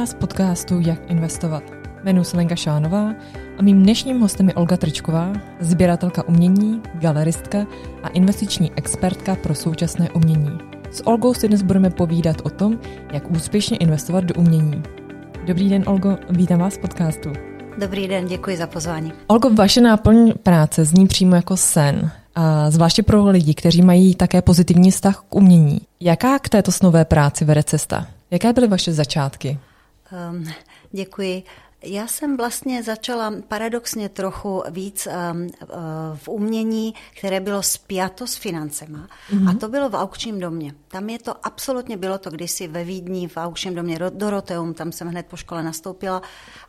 vás podcastu Jak investovat. Jmenuji se Lenka Šánová a mým dnešním hostem je Olga Tričková, sběratelka umění, galeristka a investiční expertka pro současné umění. S Olgou si dnes budeme povídat o tom, jak úspěšně investovat do umění. Dobrý den, Olgo, vítám vás v podcastu. Dobrý den, děkuji za pozvání. Olgo, vaše náplň práce zní přímo jako sen, a zvláště pro lidi, kteří mají také pozitivní vztah k umění. Jaká k této snové práci vede cesta? Jaké byly vaše začátky? Um, děkuji. Já jsem vlastně začala paradoxně trochu víc um, uh, v umění, které bylo spjato s financema. Mm-hmm. A to bylo v aukčním domě. Tam je to absolutně, bylo to kdysi ve Vídni, v aukčním domě Doroteum, tam jsem hned po škole nastoupila.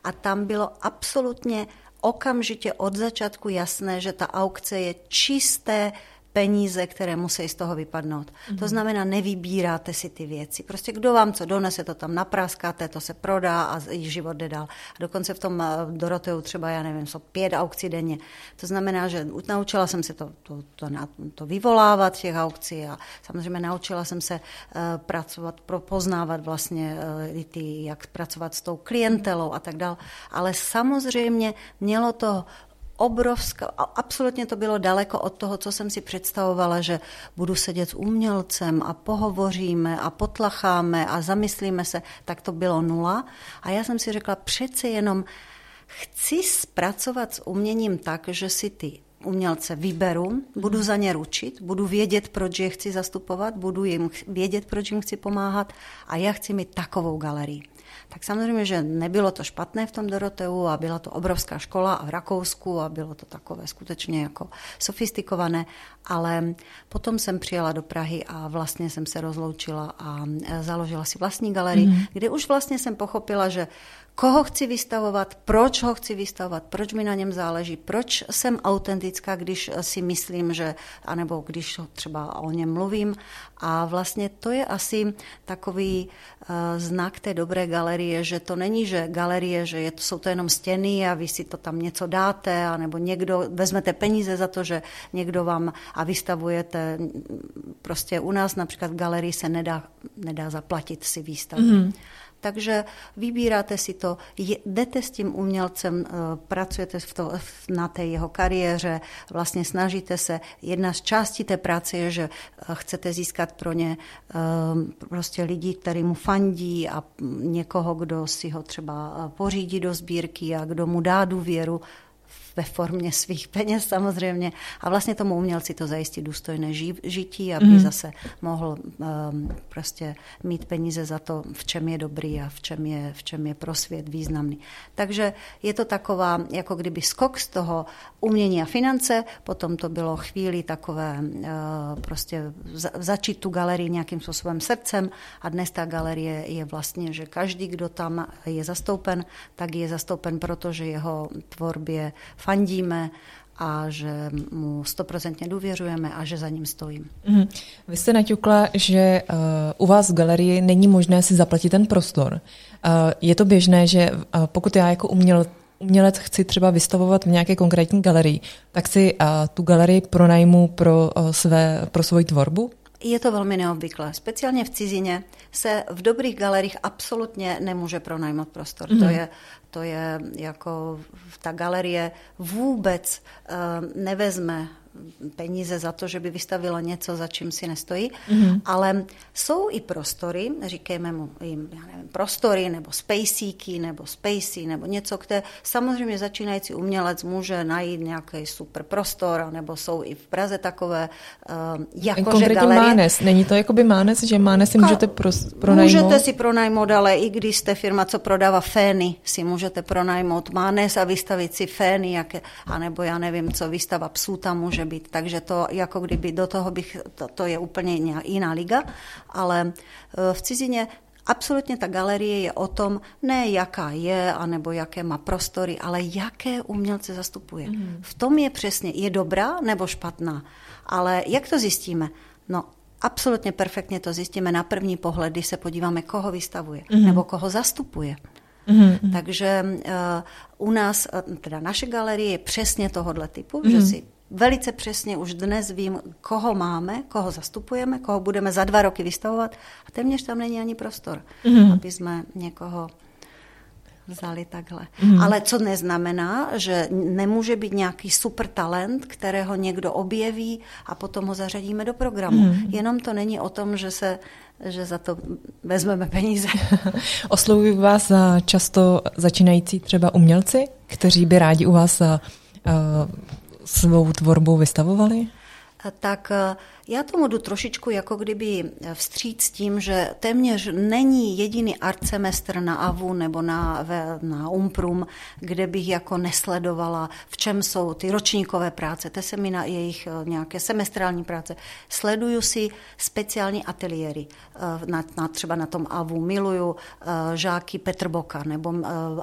A tam bylo absolutně okamžitě od začátku jasné, že ta aukce je čisté peníze, které musí z toho vypadnout. Mm-hmm. To znamená, nevybíráte si ty věci. Prostě kdo vám co donese, to tam napráskáte, to se prodá a život jde dál. A dokonce v tom eh, Doroteu třeba, já nevím, jsou pět aukcí denně. To znamená, že naučila jsem se to, to, to, to vyvolávat těch aukcí a samozřejmě naučila jsem se uh, pracovat, poznávat vlastně uh, ty, jak pracovat s tou klientelou a tak dále. Ale samozřejmě mělo to obrovská, absolutně to bylo daleko od toho, co jsem si představovala, že budu sedět s umělcem a pohovoříme a potlacháme a zamyslíme se, tak to bylo nula. A já jsem si řekla, přece jenom chci zpracovat s uměním tak, že si ty umělce vyberu, budu za ně ručit, budu vědět, proč je chci zastupovat, budu jim vědět, proč jim chci pomáhat a já chci mít takovou galerii. Tak samozřejmě, že nebylo to špatné v tom Doroteu a byla to obrovská škola a v Rakousku a bylo to takové skutečně jako sofistikované, ale potom jsem přijela do Prahy a vlastně jsem se rozloučila a založila si vlastní galerii, mm. kde už vlastně jsem pochopila, že koho chci vystavovat, proč ho chci vystavovat, proč mi na něm záleží, proč jsem autentická, když si myslím, že, anebo když třeba o něm mluvím. A vlastně to je asi takový uh, znak té dobré galerie, že to není, že galerie, že je, jsou to jenom stěny a vy si to tam něco dáte, anebo někdo, vezmete peníze za to, že někdo vám a vystavujete. Prostě u nás například v galerii se nedá, nedá zaplatit si výstavu. Mm-hmm. Takže vybíráte si to, jdete s tím umělcem, eh, pracujete v to, na té jeho kariéře, vlastně snažíte se. Jedna z částí té práce je, že eh, chcete získat pro ně eh, prostě lidi, který mu fandí a někoho, kdo si ho třeba pořídí do sbírky a kdo mu dá důvěru ve formě svých peněz samozřejmě a vlastně tomu umělci to zajistit důstojné žití, aby mm. zase mohl um, prostě mít peníze za to, v čem je dobrý a v čem je, v čem je pro svět významný. Takže je to taková, jako kdyby skok z toho umění a finance, potom to bylo chvíli takové uh, prostě za, začít tu galerii nějakým způsobem srdcem a dnes ta galerie je vlastně, že každý, kdo tam je zastoupen, tak je zastoupen proto, že jeho tvorbě fandíme a že mu stoprocentně důvěřujeme a že za ním stojím. Mm. Vy jste naťukla, že uh, u vás v galerii není možné si zaplatit ten prostor. Uh, je to běžné, že uh, pokud já jako uměl, umělec chci třeba vystavovat v nějaké konkrétní galerii, tak si uh, tu galerii pronajmu pro, uh, své, pro svoji tvorbu? Je to velmi neobvyklé. Speciálně v cizině se v dobrých galeriích absolutně nemůže pronajmout prostor. Mm. To, mhm. je, to je jako ta galerie vůbec uh, nevezme peníze za to, že by vystavila něco, za čím si nestojí, mm-hmm. ale jsou i prostory, říkejme mu jim, já nevím, prostory nebo spacíky nebo spacey nebo něco, které samozřejmě začínající umělec může najít nějaký super prostor, nebo jsou i v Praze takové uh, jakože galerie. Mánes, není to jakoby Mánes, že Mánes si můžete pros- pronajmout? Můžete si pronajmout, ale i když jste firma, co prodává fény, si můžete pronajmout Mánes a vystavit si fény, jaké, anebo já nevím, co výstava psů tam může může být. Takže to jako kdyby do toho bych, to, to je úplně jiná liga, ale e, v cizině Absolutně ta galerie je o tom, ne jaká je, anebo jaké má prostory, ale jaké umělce zastupuje. Mm. V tom je přesně, je dobrá nebo špatná. Ale jak to zjistíme? No, absolutně perfektně to zjistíme na první pohled, když se podíváme, koho vystavuje mm. nebo koho zastupuje. Mm-hmm. Takže uh, u nás, teda naše galerie je přesně tohohle typu, mm-hmm. že si velice přesně už dnes vím, koho máme, koho zastupujeme, koho budeme za dva roky vystavovat a téměř tam není ani prostor, mm-hmm. aby jsme někoho vzali takhle. Mm. Ale co neznamená, že nemůže být nějaký super talent, kterého někdo objeví a potom ho zařadíme do programu. Mm. Jenom to není o tom, že se že za to vezmeme peníze. Oslovují vás často začínající třeba umělci, kteří by rádi u vás uh, svou tvorbou vystavovali? Tak já tomu jdu trošičku jako kdyby vstříc tím, že téměř není jediný art semestr na AVU nebo na, na Umprum, kde bych jako nesledovala, v čem jsou ty ročníkové práce, te semina, jejich eh, nějaké semestrální práce. Sleduju si speciální ateliéry. Eh, na, na, třeba na tom AVU miluju eh, žáky Petr Boka, nebo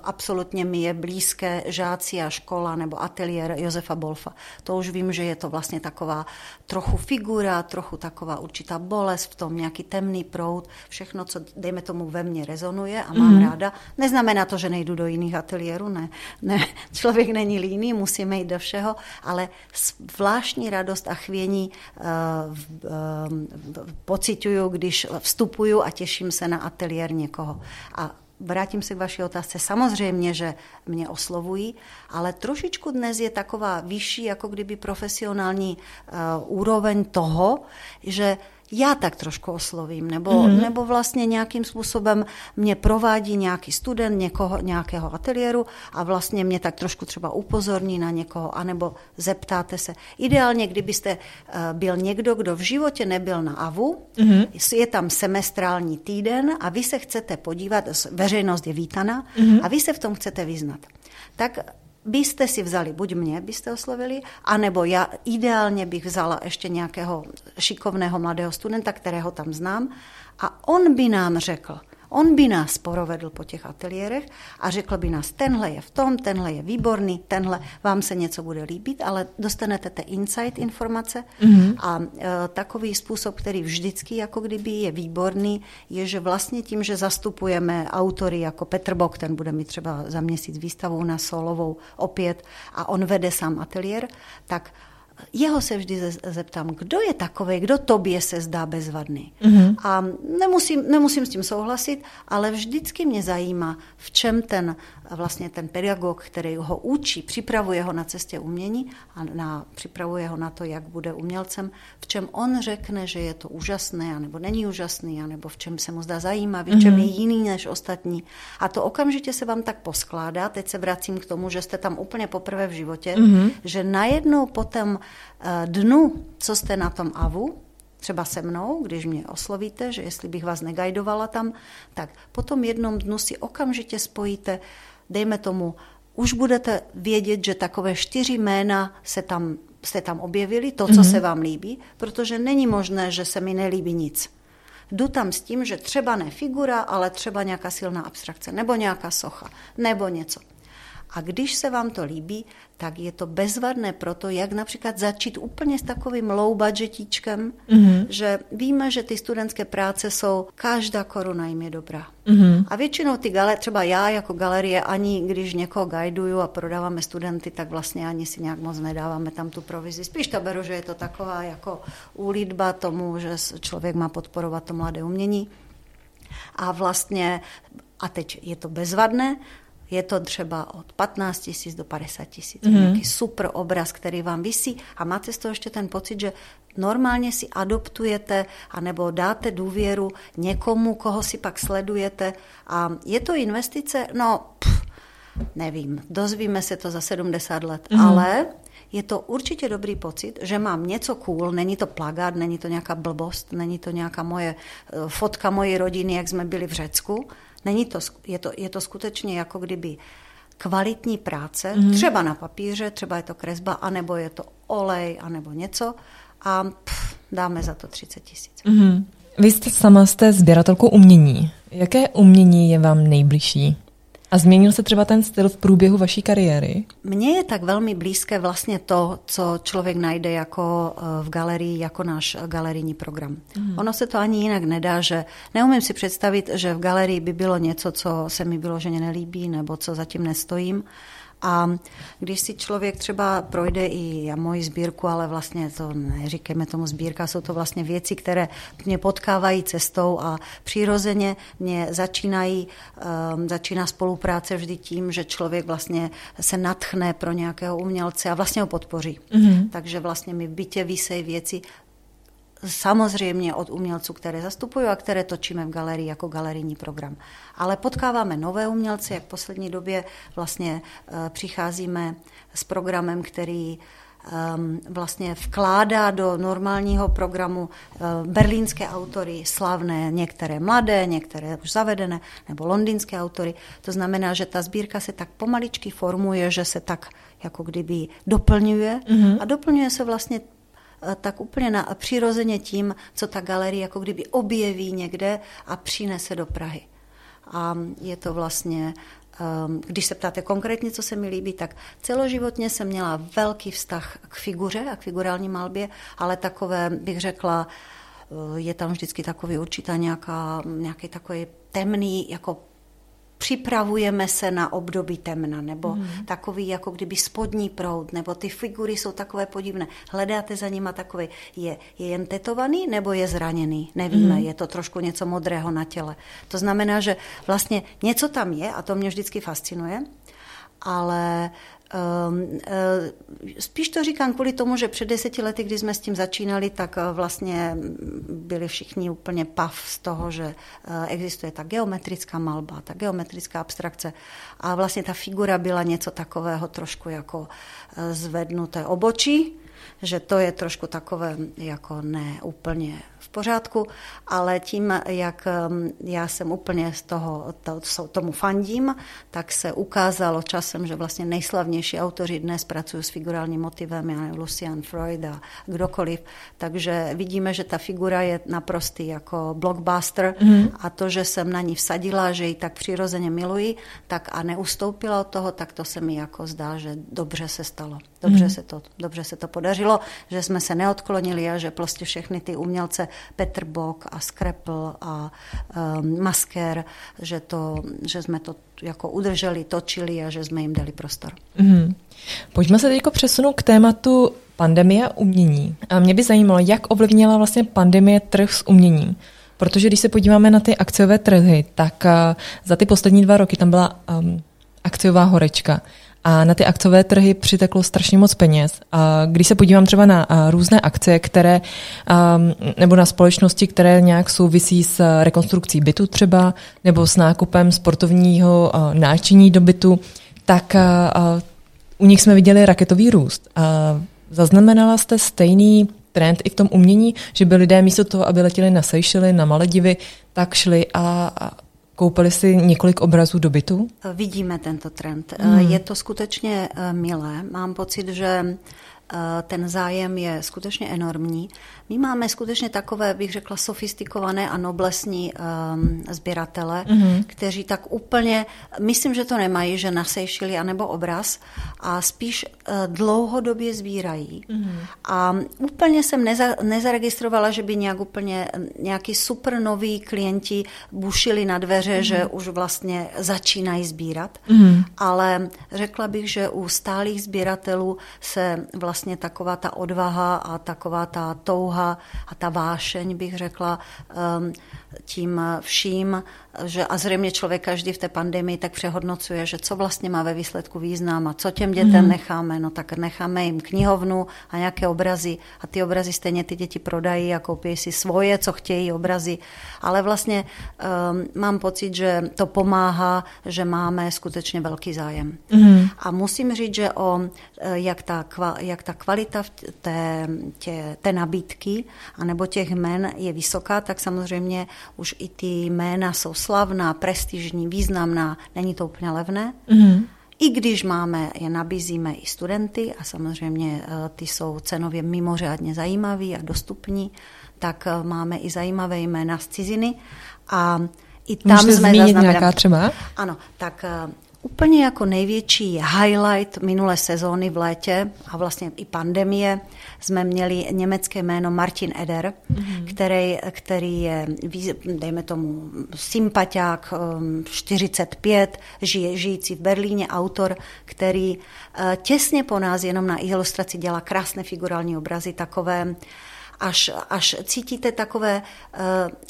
absolutně mi je blízké žáci a škola nebo ateliér Josefa Bolfa. To už vím, že je to vlastně taková trochu figura, trochu taková určitá bolest v tom, nějaký temný proud, všechno, co, dejme tomu, ve mně rezonuje a mám mm. ráda. Neznamená to, že nejdu do jiných ateliérů, ne, ne, člověk není líný, musíme jít do všeho, ale zvláštní radost a chvění uh, uh, pocituju, když vstupuju a těším se na ateliér někoho. A vrátím se k vaší otázce. Samozřejmě, že mě oslovují, ale trošičku dnes je taková vyšší, jako kdyby profesionální uh, úroveň toho, že já tak trošku oslovím, nebo, mm-hmm. nebo vlastně nějakým způsobem mě provádí nějaký student někoho, nějakého ateliéru a vlastně mě tak trošku třeba upozorní na někoho, anebo zeptáte se. Ideálně, kdybyste uh, byl někdo, kdo v životě nebyl na AVU, mm-hmm. je tam semestrální týden a vy se chcete podívat, veřejnost je vítaná, mm-hmm. a vy se v tom chcete vyznat. Tak byste si vzali, buď mě byste oslovili, anebo já ideálně bych vzala ještě nějakého šikovného mladého studenta, kterého tam znám, a on by nám řekl, On by nás porovedl po těch ateliérech a řekl by nás, tenhle je v tom, tenhle je výborný, tenhle vám se něco bude líbit, ale dostanete te insight informace mm-hmm. a e, takový způsob, který vždycky jako kdyby je výborný, je, že vlastně tím, že zastupujeme autory jako Petr Bok, ten bude mít třeba za měsíc výstavu na solovou opět a on vede sám ateliér, tak jeho se vždy zeptám, kdo je takový, kdo tobě se zdá bezvadný. Mm-hmm. A nemusím, nemusím s tím souhlasit, ale vždycky mě zajímá, v čem ten vlastně ten pedagog, který ho učí, připravuje ho na cestě umění a na, připravuje ho na to, jak bude umělcem, v čem on řekne, že je to úžasné, anebo není úžasný, anebo v čem se mu zdá zajímavý, v čem mm-hmm. je jiný než ostatní. A to okamžitě se vám tak poskládá, teď se vracím k tomu, že jste tam úplně poprvé v životě, mm-hmm. že najednou po tom eh, dnu, co jste na tom AVU, třeba se mnou, když mě oslovíte, že jestli bych vás negajdovala tam, tak potom jednom dnu si okamžitě spojíte dejme tomu, už budete vědět, že takové čtyři jména se tam, se tam objevily, to, co mm-hmm. se vám líbí, protože není možné, že se mi nelíbí nic. Jdu tam s tím, že třeba ne figura, ale třeba nějaká silná abstrakce, nebo nějaká socha, nebo něco. A když se vám to líbí, tak je to bezvadné pro to, jak například začít úplně s takovým low budgetíčkem, mm-hmm. že víme, že ty studentské práce jsou, každá koruna jim je dobrá. Mm-hmm. A většinou ty galerie, třeba já jako galerie, ani když někoho guiduju a prodáváme studenty, tak vlastně ani si nějak moc nedáváme tam tu provizi. Spíš to beru, že je to taková jako úlitba tomu, že člověk má podporovat to mladé umění. A vlastně, a teď je to bezvadné, je to třeba od 15 tisíc do 50 tisíc. Mm-hmm. Nějaký super obraz, který vám visí a máte z toho ještě ten pocit, že normálně si adoptujete anebo dáte důvěru někomu, koho si pak sledujete. A je to investice? No, pff, nevím, dozvíme se to za 70 let, mm-hmm. ale je to určitě dobrý pocit, že mám něco cool, není to plagát, není to nějaká blbost, není to nějaká moje eh, fotka mojej rodiny, jak jsme byli v Řecku, Není to, je, to, je to skutečně jako kdyby kvalitní práce, mm-hmm. třeba na papíře, třeba je to kresba, anebo je to olej, anebo něco a pff, dáme za to 30 tisíc. Mm-hmm. Vy jste sama jste sběratelkou umění. Jaké umění je vám nejbližší? A změnil se třeba ten styl v průběhu vaší kariéry? Mně je tak velmi blízké vlastně to, co člověk najde jako eh, v galerii, jako náš galerijní program. Mm. Ono se to ani jinak nedá, že neumím si představit, že v galerii by bylo něco, co se mi vyloženě nelíbí, nebo co zatím nestojím. A když si člověk třeba projde i já moji sbírku, ale vlastně to neříkejme tomu sbírka, jsou to vlastně věci, které mě potkávají cestou a přirozeně mě začínají, um, začíná spolupráce vždy tím, že člověk vlastně se natchne pro nějakého umělce a vlastně ho podpoří. Mm-hmm. Takže vlastně mi v bytě vysejí věci, samozřejmě od umělců, které zastupují a které točíme v galerii jako galerijní program. Ale potkáváme nové umělce, jak v poslední době vlastně uh, přicházíme s programem, který um, vlastně vkládá do normálního programu uh, berlínské autory, slavné, některé mladé, některé už zavedené, nebo londýnské autory. To znamená, že ta sbírka se tak pomaličky formuje, že se tak jako kdyby doplňuje mm-hmm. a doplňuje se vlastně Eh, tak úplně na, přirozeně tím, co ta galerie jako kdyby objeví někde a přinese do Prahy. A je to vlastně, ehm, když se ptáte konkrétně, co se mi líbí, tak celoživotně jsem měla velký vztah k figuře a k figurální malbě, ale takové, bych řekla, eh, je tam vždycky takový určitá nějaká, nějaký takový temný jako připravujeme se na období temna, nebo mm. takový jako kdyby spodní proud, nebo ty figury jsou takové podivné. Hledáte za nima takové, je, je jen tetovaný, nebo je zraněný? Nevíme, mm. je to trošku něco modrého na těle. To znamená, že vlastně něco tam je a to mě vždycky fascinuje, ale spíš to říkám kvůli tomu, že před deseti lety, kdy jsme s tím začínali, tak eh, vlastně byli všichni úplně pav z toho, že eh, existuje ta geometrická malba, ta geometrická abstrakce. A vlastně ta figura byla něco takového trošku jako zvednuté obočí, že to je trošku takové jako ne úplně v pořádku, ale tím, jak um, já jsem úplně z toho, to, tomu fandím, tak se ukázalo časem, že vlastně nejslavnější autoři dnes pracují s figurálním motivem, já nevím, Lucian Freud a kdokoliv, takže vidíme, že ta figura je naprostý jako blockbuster mm. a to, že jsem na ní vsadila, že ji tak přirozeně miluji, tak a neustoupila od toho, tak to se mi jako zdá, že dobře se stalo. Dobře, mm. se, to, dobře se to podařilo, že jsme se neodklonili a že prostě všechny ty umělce Petr Bok a Skrepl a um, Masker, že, to, že jsme to jako udrželi, točili a že jsme jim dali prostor. Mm. Pojďme se teď přesunout k tématu pandemie umění. A mě by zajímalo, jak ovlivnila vlastně pandemie trh s uměním. Protože když se podíváme na ty akciové trhy, tak uh, za ty poslední dva roky tam byla um, akciová horečka a na ty akciové trhy přiteklo strašně moc peněz. A když se podívám třeba na různé akce, které, nebo na společnosti, které nějak souvisí s rekonstrukcí bytu třeba, nebo s nákupem sportovního náčiní do bytu, tak u nich jsme viděli raketový růst. Zaznamenala jste stejný trend i v tom umění, že by lidé místo toho, aby letěli na Seychely, na Maledivy, tak šli a Koupili si několik obrazů do bytu? Vidíme tento trend. Hmm. Je to skutečně eh, milé. Mám pocit, že eh, ten zájem je skutečně enormní. My máme skutečně takové, bych řekla, sofistikované a noblesní um, sběratele, mm-hmm. kteří tak úplně, myslím, že to nemají, že nasejšili anebo obraz a spíš uh, dlouhodobě sbírají. Mm-hmm. A úplně jsem neza, nezaregistrovala, že by nějak úplně nějaký super noví klienti bušili na dveře, mm-hmm. že už vlastně začínají sbírat, mm-hmm. ale řekla bych, že u stálých sběratelů se vlastně taková ta odvaha a taková ta touha touha a ta vášeň, bych řekla, um, tím vším, že a zřejmě člověk každý v té pandemii tak přehodnocuje, že co vlastně má ve výsledku význam a co těm dětem mm. necháme, no tak necháme jim knihovnu a nějaké obrazy a ty obrazy stejně ty děti prodají a koupí si svoje, co chtějí obrazy, ale vlastně um, mám pocit, že to pomáhá, že máme skutečně velký zájem. Mm. A musím říct, že o, eh, jak, ta, jak ta kvalita té, tě, té nabídky anebo těch men je vysoká, tak samozřejmě už i ty jména jsou slavná, prestižní, významná, není to úplně levné. Mm-hmm. I když máme, je nabízíme i studenty a samozřejmě eh, ty jsou cenově mimořádně zajímaví a dostupní, tak eh, máme i zajímavé jména z ciziny a i tam Můžete jsme zmínit nějaká třeba? Ano, tak eh, Úplně jako největší highlight minulé sezóny v létě a vlastně i pandemie jsme měli německé jméno Martin Eder, mm-hmm. který, který je, dejme tomu, sympatiák, 45, žije, žijící v Berlíně, autor, který těsně po nás jenom na ilustraci dělá krásné figurální obrazy, takové až, až cítíte takové, eh,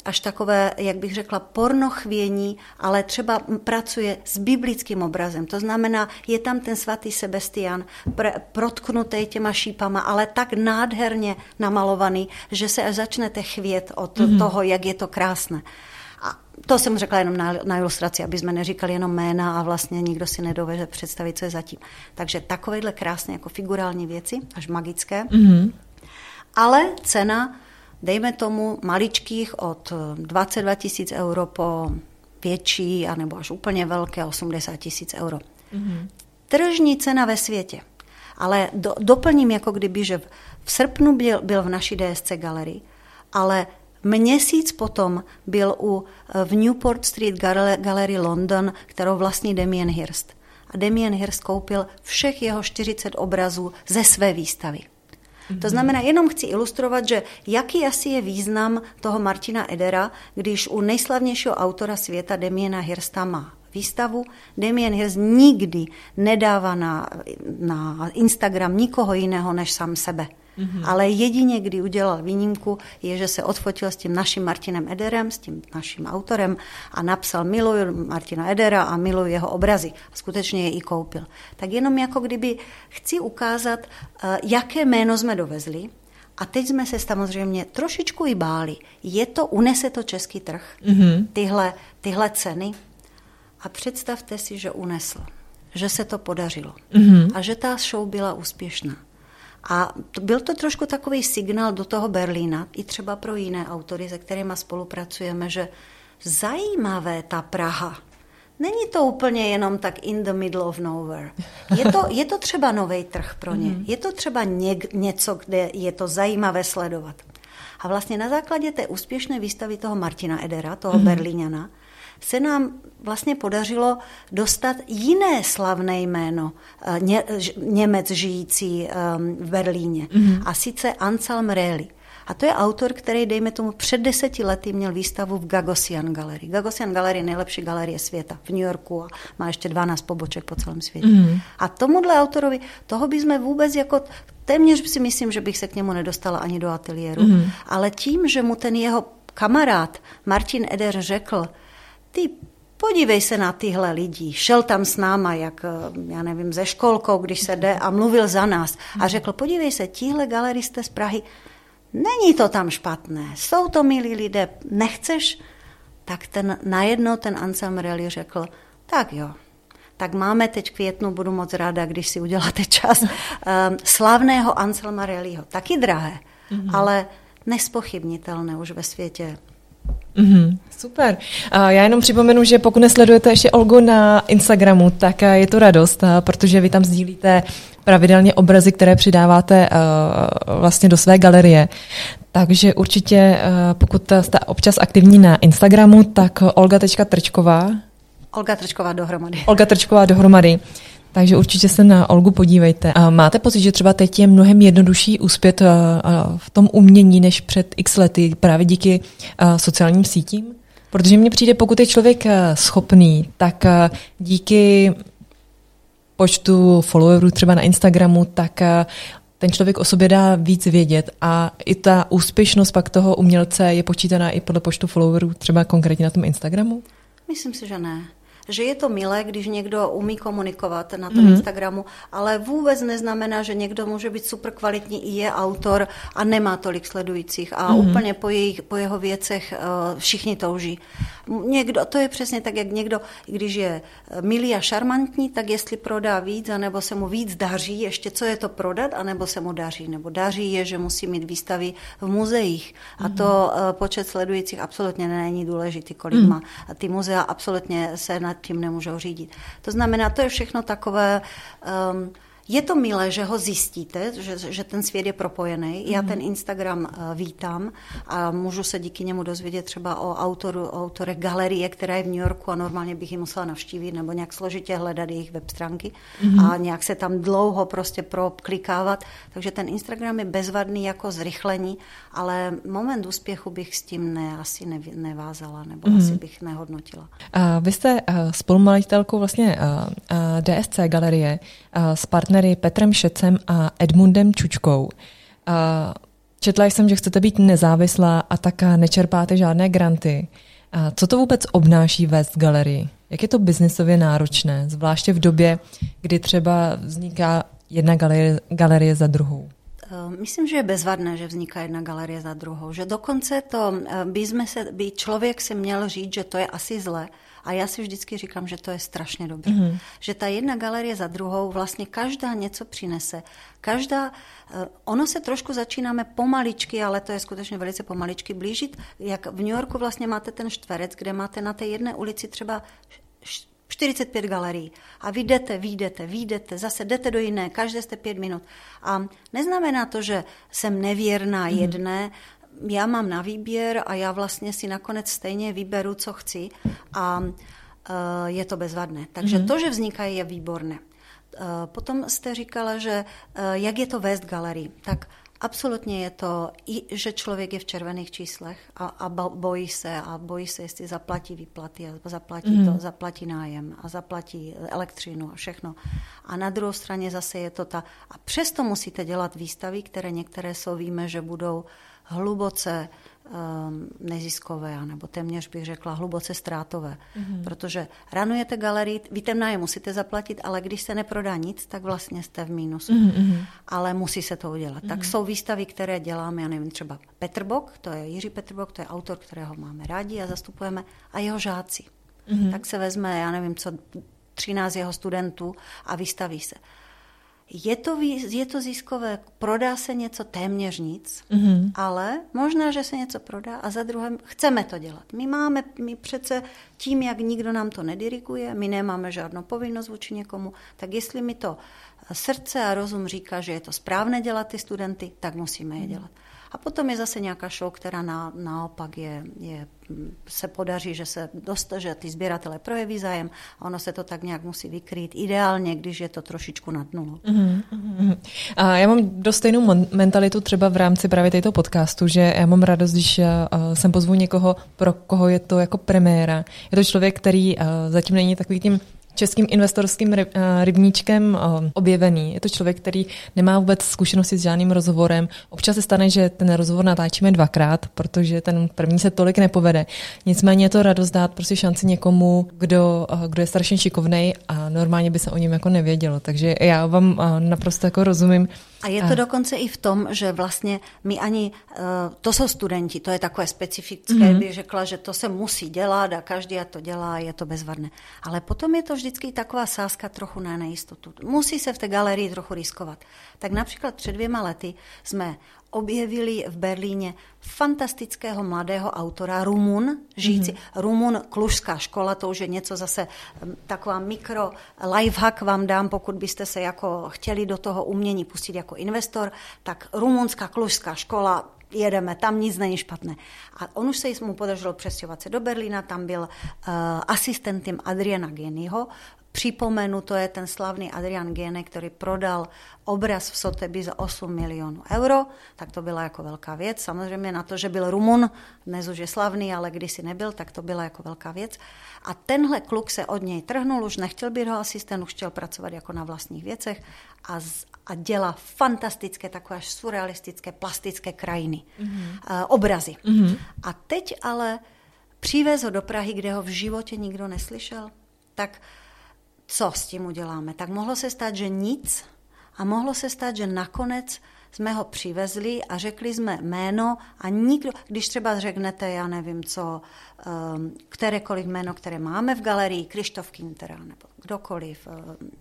až takové, jak bych řekla, pornochvění, ale třeba pracuje s biblickým obrazem. To znamená, je tam ten svatý Sebastian pr- protknutý těma šípama, ale tak nádherně namalovaný, že se až začnete chvět od mm-hmm. toho, jak je to krásné. A to jsem řekla jenom na, na ilustraci, aby jsme neříkali jenom jména a vlastně nikdo si nedoveže představit, co je zatím. Takže takovéhle krásné jako figurální věci, až magické. Mm-hmm ale cena, dejme tomu, maličkých od 22 tisíc euro po větší, anebo až úplně velké 80 tisíc euro. Mm-hmm. Tržní cena ve světě. Ale do, doplním jako kdyby, že v, v srpnu byl, byl v naší DSC galerii, ale Měsíc potom byl u, v Newport Street Gallery London, kterou vlastní Damien Hirst. A Damien Hirst koupil všech jeho 40 obrazů ze své výstavy. To znamená, jenom chci ilustrovat, že jaký asi je význam toho Martina Edera, když u nejslavnějšího autora světa Demiena Hirsta má výstavu. Damien Hirst nikdy nedává na, na Instagram nikoho jiného než sám sebe. Mm-hmm. Ale jedině, kdy udělal výjimku, je, že se odfotil s tím naším Martinem Ederem, s tím naším autorem a napsal miluji Martina Edera a miluji jeho obrazy. A skutečně je i koupil. Tak jenom jako kdyby chci ukázat, eh, jaké jméno jsme dovezli, a teď jsme se samozřejmě trošičku i báli. Je to, unese to český trh, mm-hmm. tyhle, tyhle ceny? A představte si, že unesl, že se to podařilo mm-hmm. a že ta show byla úspěšná. A to, byl to trošku takový signál do toho Berlína, i třeba pro jiné autory, se kterými spolupracujeme, že zajímavé ta Praha. Není to úplně jenom tak in the middle of nowhere. Je to, je to třeba nový trh pro ně. Mm-hmm. Je to třeba něk, něco, kde je to zajímavé sledovat. A vlastně na základě té úspěšné výstavy toho Martina Edera, toho mm-hmm. Berlíňana, se nám vlastně podařilo dostat jiné slavné jméno eh, ně, Němec žijící um, v Berlíně. Mm-hmm. A sice Anselm Rehli. A to je autor, který, dejme tomu, před deseti lety měl výstavu v Gagosian Gallery. Gagosian Gallery je nejlepší galerie světa v New Yorku a má ještě 12 poboček po celém světě. Mm. A tomuhle autorovi, toho bychom vůbec jako téměř si myslím, že bych se k němu nedostala ani do ateliéru. Mm. Ale tím, že mu ten jeho kamarád Martin Eder řekl, ty podívej se na tyhle lidi. Šel tam s náma, jak, eh, já nevím, ze školkou, když se jde a mluvil za nás. A řekl, podívej se, tihle galeristé z Prahy, není to tam špatné, jsou to milí lidé, nechceš? Tak ten najednou ten Anselm Rally řekl, tak jo, tak máme teď květnu, budu moc ráda, když si uděláte čas, um, slavného Anselma Rellyho. Taky drahé, mm-hmm. ale nespochybnitelné už ve světě Mm-hmm, super. Já jenom připomenu, že pokud nesledujete ještě Olgu na Instagramu, tak je to radost, protože vy tam sdílíte pravidelně obrazy, které přidáváte vlastně do své galerie. Takže určitě, pokud jste občas aktivní na Instagramu, tak olga.trčková Olga Trčková dohromady. Olga Trčková dohromady takže určitě se na Olgu podívejte. A máte pocit, že třeba teď je mnohem jednodušší uspět eh, eh, v tom umění než před x lety právě díky eh, sociálním sítím? Protože mně přijde, pokud je člověk schopný, tak díky počtu followerů třeba na Instagramu, tak ten člověk o sobě dá víc vědět a i ta úspěšnost pak toho umělce je počítaná i podle počtu followerů, třeba konkrétně na tom Instagramu? Myslím si, že ne že je to milé, když někdo umí komunikovat na tom mm. Instagramu, ale vůbec neznamená, že někdo může být super kvalitní i je autor a nemá tolik sledujících a mm. úplně po, jejich, po jeho věcech uh, všichni touží. Někdo, to je přesně tak, jak někdo, když je milý a šarmantní, tak jestli prodá víc, anebo se mu víc daří, ještě co je to prodat, anebo se mu daří. Nebo daří je, že musí mít výstavy v muzeích. A mhm. to uh, počet sledujících absolutně není důležitý, kolik mm. má. A ty muzea absolutně se nad tím nemůžou řídit. To znamená, to je všechno takové... Um, je to milé, že ho zjistíte, že, že ten svět je propojený. Já ten Instagram uh, vítám a můžu se díky němu dozvědět třeba o autoru, o autorech galerie, která je v New Yorku a normálně bych ji musela navštívit nebo nějak složitě hledat jejich web stránky mm. a nějak se tam dlouho prostě proklikávat. Takže ten Instagram je bezvadný jako zrychlení, ale moment úspěchu bych s tím ne, asi ne, nevázala nebo mm. asi bych nehodnotila. A vy jste uh, spolumajitelkou vlastně DSC galerie s partnery Petrem Šecem a Edmundem Čučkou. Četla jsem, že chcete být nezávislá a tak nečerpáte žádné granty. Uh, co to vůbec obnáší vést galerii? Jak je to biznisově náročné, zvláště v době, kdy třeba vzniká jedna galerie, galerie za druhou? Myslím, že je bezvadné, že vzniká jedna galerie za druhou. Že dokonce to by, jsme se, by člověk si měl říct, že to je asi zle, a já si vždycky říkám, že to je strašně dobré. Mm-hmm. Že ta jedna galerie za druhou, vlastně každá něco přinese. Každá, eh, ono se trošku začínáme pomaličky, ale to je skutečně velice pomaličky blížit. Jak v New Yorku vlastně máte ten štverec, kde máte na té jedné ulici třeba 45 galerií. A vy jdete, vyjdete, vyjdete, zase jdete do jiné, každé jste pět minut. A neznamená to, že jsem nevěrná mhm. jedné, mm já mám na výběr a já vlastně si nakonec stejně vyberu, co chci a uh, je to bezvadné. Takže mm-hmm. to, že vznikají, je výborné. Uh, potom jste říkala, že uh, jak je to vést galerii. Tak absolutně je to, i, že člověk je v červených číslech a, a bojí se a bojí se, jestli zaplatí výplaty a zaplatí, mm. to, zaplatí nájem a zaplatí elektřinu a všechno. A na druhou straně zase je to ta... A přesto musíte dělat výstavy, které některé jsou, víme, že budou uh, hluboce um, neziskové, nebo téměř bych řekla hluboce ztrátové. Mm-hmm. Protože ranujete galerii, vy ten nájem musíte zaplatit, ale když se neprodá nic, tak vlastně jste v mínusu. Mm-hmm. Ale musí se to udělat. Mm-hmm. Tak jsou výstavy, které děláme, já nevím, třeba Petr Bok, to je Jiří Petr Bok, to je autor, kterého máme rádi a zastupujeme, a jeho žáci. Mm-hmm. Tak se vezme, já nevím, co 13 jeho studentů a vystaví se. Je to, je to ziskové, prodá se něco téměř nic, mm-hmm. ale možná, že se něco prodá a za druhém chceme to dělat. My máme, my přece tím, jak nikdo nám to nediriguje, my nemáme žádnou povinnost vůči někomu, tak jestli mi to srdce a rozum říká, že je to správné dělat ty studenty, tak musíme je mhm. dělat. A potom je zase nějaká show, která na, naopak je, je, se podaří, že se dost, že ty sběratele projeví zájem a ono se to tak nějak musí vykrýt. Ideálně, když je to trošičku nad nulou. Mm-hmm. A já mám dost stejnou mentalitu třeba v rámci právě této podcastu, že já mám radost, když uh, sem pozvu někoho, pro koho je to jako premiéra. Je to člověk, který uh, zatím není takový tím českým investorským eh, rybníčkem eh, objevený. Je to člověk, který nemá vůbec zkušenosti s žádným rozhovorem. Občas se stane, že ten rozhovor natáčíme dvakrát, protože ten první se tolik nepovede. Nicméně je to radost dát prostě šanci někomu, kdo, eh, kdo je strašně šikovný a normálně by se o něm jako nevědělo. Takže já vám naprosto jako rozumím. A je to a... dokonce i v tom, že vlastně my ani, to jsou studenti, to je takové specifické, mm-hmm. bych řekla, že to se musí dělat a každý to dělá, je to bezvadné. Ale potom je to vždy vždycky taková sázka trochu na nejistotu. Musí se v té galerii trochu riskovat. Tak například před dvěma lety jsme objevili v Berlíně fantastického mladého autora, Rumun, žijící, mm-hmm. Rumun, klužská škola, to už je něco zase, taková mikro lifehack vám dám, pokud byste se jako chtěli do toho umění pustit jako investor, tak rumunská klužská škola, jedeme, tam nic není špatné. A on už se mu podařilo přestěhovat se do Berlína, tam byl uh, asistentem Adriana Geniho, Připomenu, to je ten slavný Adrian Gene, který prodal obraz v Sotheby's za 8 milionů euro, tak to byla jako velká věc. Samozřejmě na to, že byl Rumun, dnes už je slavný, ale kdysi nebyl, tak to byla jako velká věc. A tenhle kluk se od něj trhnul, už nechtěl být jeho asistent, už chtěl pracovat jako na vlastních věcech a, z, a dělá fantastické, takové až surrealistické, plastické krajiny, mm-hmm. uh, obrazy. Mm-hmm. A teď ale přivez ho do Prahy, kde ho v životě nikdo neslyšel, tak co s tím uděláme? Tak mohlo se stát, že nic a mohlo se stát, že nakonec jsme ho přivezli a řekli jsme jméno a nikdo, když třeba řeknete, já nevím co, um, kterékoliv jméno, které máme v galerii, Krištof Kintera nebo kdokoliv, um,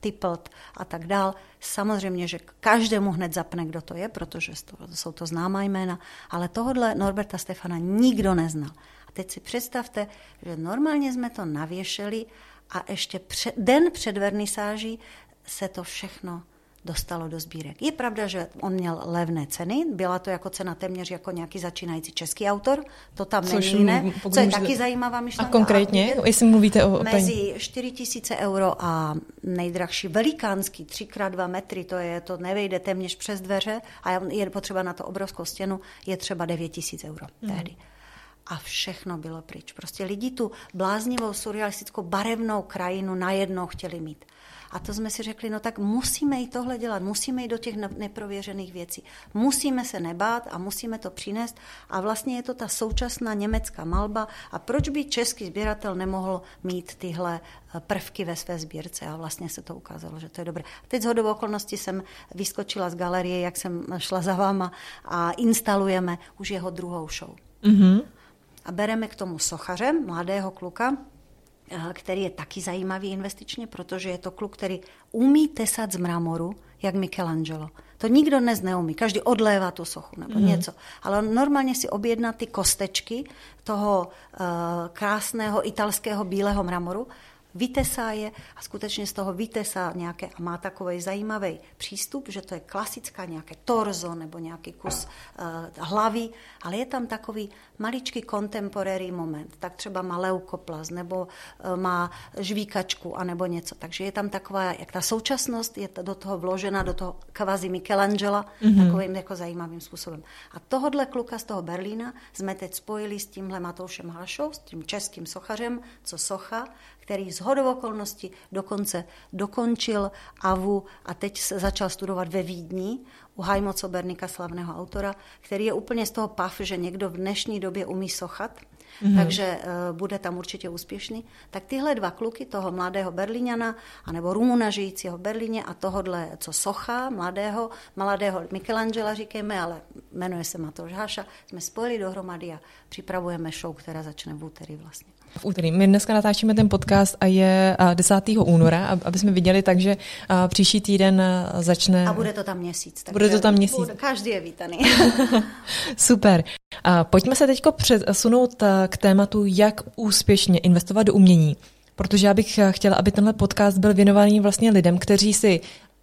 Tippelt a tak dál, samozřejmě, že každému hned zapne, kdo to je, protože jsou to známá jména, ale tohodle Norberta Stefana nikdo neznal. A teď si představte, že normálně jsme to navěšeli a ještě před, den před vernisáží se to všechno dostalo do sbírek. Je pravda, že on měl levné ceny, byla to jako cena téměř jako nějaký začínající český autor, to tam Což není jiné, co je můžete... taky zajímavá myšlenka. A konkrétně, a jestli mluvíte o... Mezi 4 tisíce euro a nejdražší velikánský, 3x2 metry, to je, to nevejde téměř přes dveře a je potřeba na to obrovskou stěnu, je třeba 9 tisíc euro hmm. tehdy a všechno bylo pryč. Prostě lidi tu bláznivou, surrealistickou, barevnou krajinu najednou chtěli mít. A to jsme si řekli, no tak musíme i tohle dělat, musíme jít do těch neprověřených věcí. Musíme se nebát a musíme to přinést. A vlastně je to ta současná německá malba. A proč by český sběratel nemohl mít tyhle eh, prvky ve své sbírce? A vlastně se to ukázalo, že to je dobré. Teď z hodou okolností jsem vyskočila z galerie, jak jsem šla za váma a instalujeme už jeho druhou show. Mm-hmm. A bereme k tomu sochaře, mladého kluka, Eh, který je taky zajímavý investičně, protože je to kluk, který umí tesat z mramoru, jak Michelangelo. To nikdo dnes neumí. Každý odlévá tu sochu nebo mm. něco. Ale on normálně si objedná ty kostečky toho uh, krásného italského bílého mramoru vytesá je a skutečně z toho vytesá nějaké a má takový zajímavý přístup, že to je klasická nějaké torzo nebo nějaký kus uh, hlavy, ale je tam takový maličký contemporary moment. Tak třeba má leukoplas nebo uh, má žvíkačku a nebo něco. Takže je tam taková, jak ta současnost je do toho vložena, do toho kvazi Michelangela, mm-hmm. takovým jako zajímavým způsobem. A tohodle kluka z toho Berlína jsme teď spojili s tímhle Matoušem Halšou, s tím českým sochařem, co socha, který z hodou okolností dokonce dokončil AVU a teď se začal studovat ve Vídni u Hajmo Cobernika, slavného autora, který je úplně z toho pav, že někdo v dnešní době umí sochat, mm-hmm. takže uh, bude tam určitě úspěšný. Tak tyhle dva kluky, toho mladého Berlíňana, anebo Rumuna žijícího v Berlíně a tohodle, co socha, mladého, mladého Michelangela říkáme, ale jmenuje se Matouš Haša, jsme spojili dohromady a připravujeme show, která začne v úterý vlastně v úterý. My dneska natáčíme ten podcast a je 10. února, aby jsme viděli, takže příští týden začne... A bude to tam měsíc. Bude to tam měsíc. Bude, každý je vítaný. Super. A pojďme se teď přesunout k tématu, jak úspěšně investovat do umění protože já bych chtěla, aby tenhle podcast byl věnovaný vlastně lidem, kteří si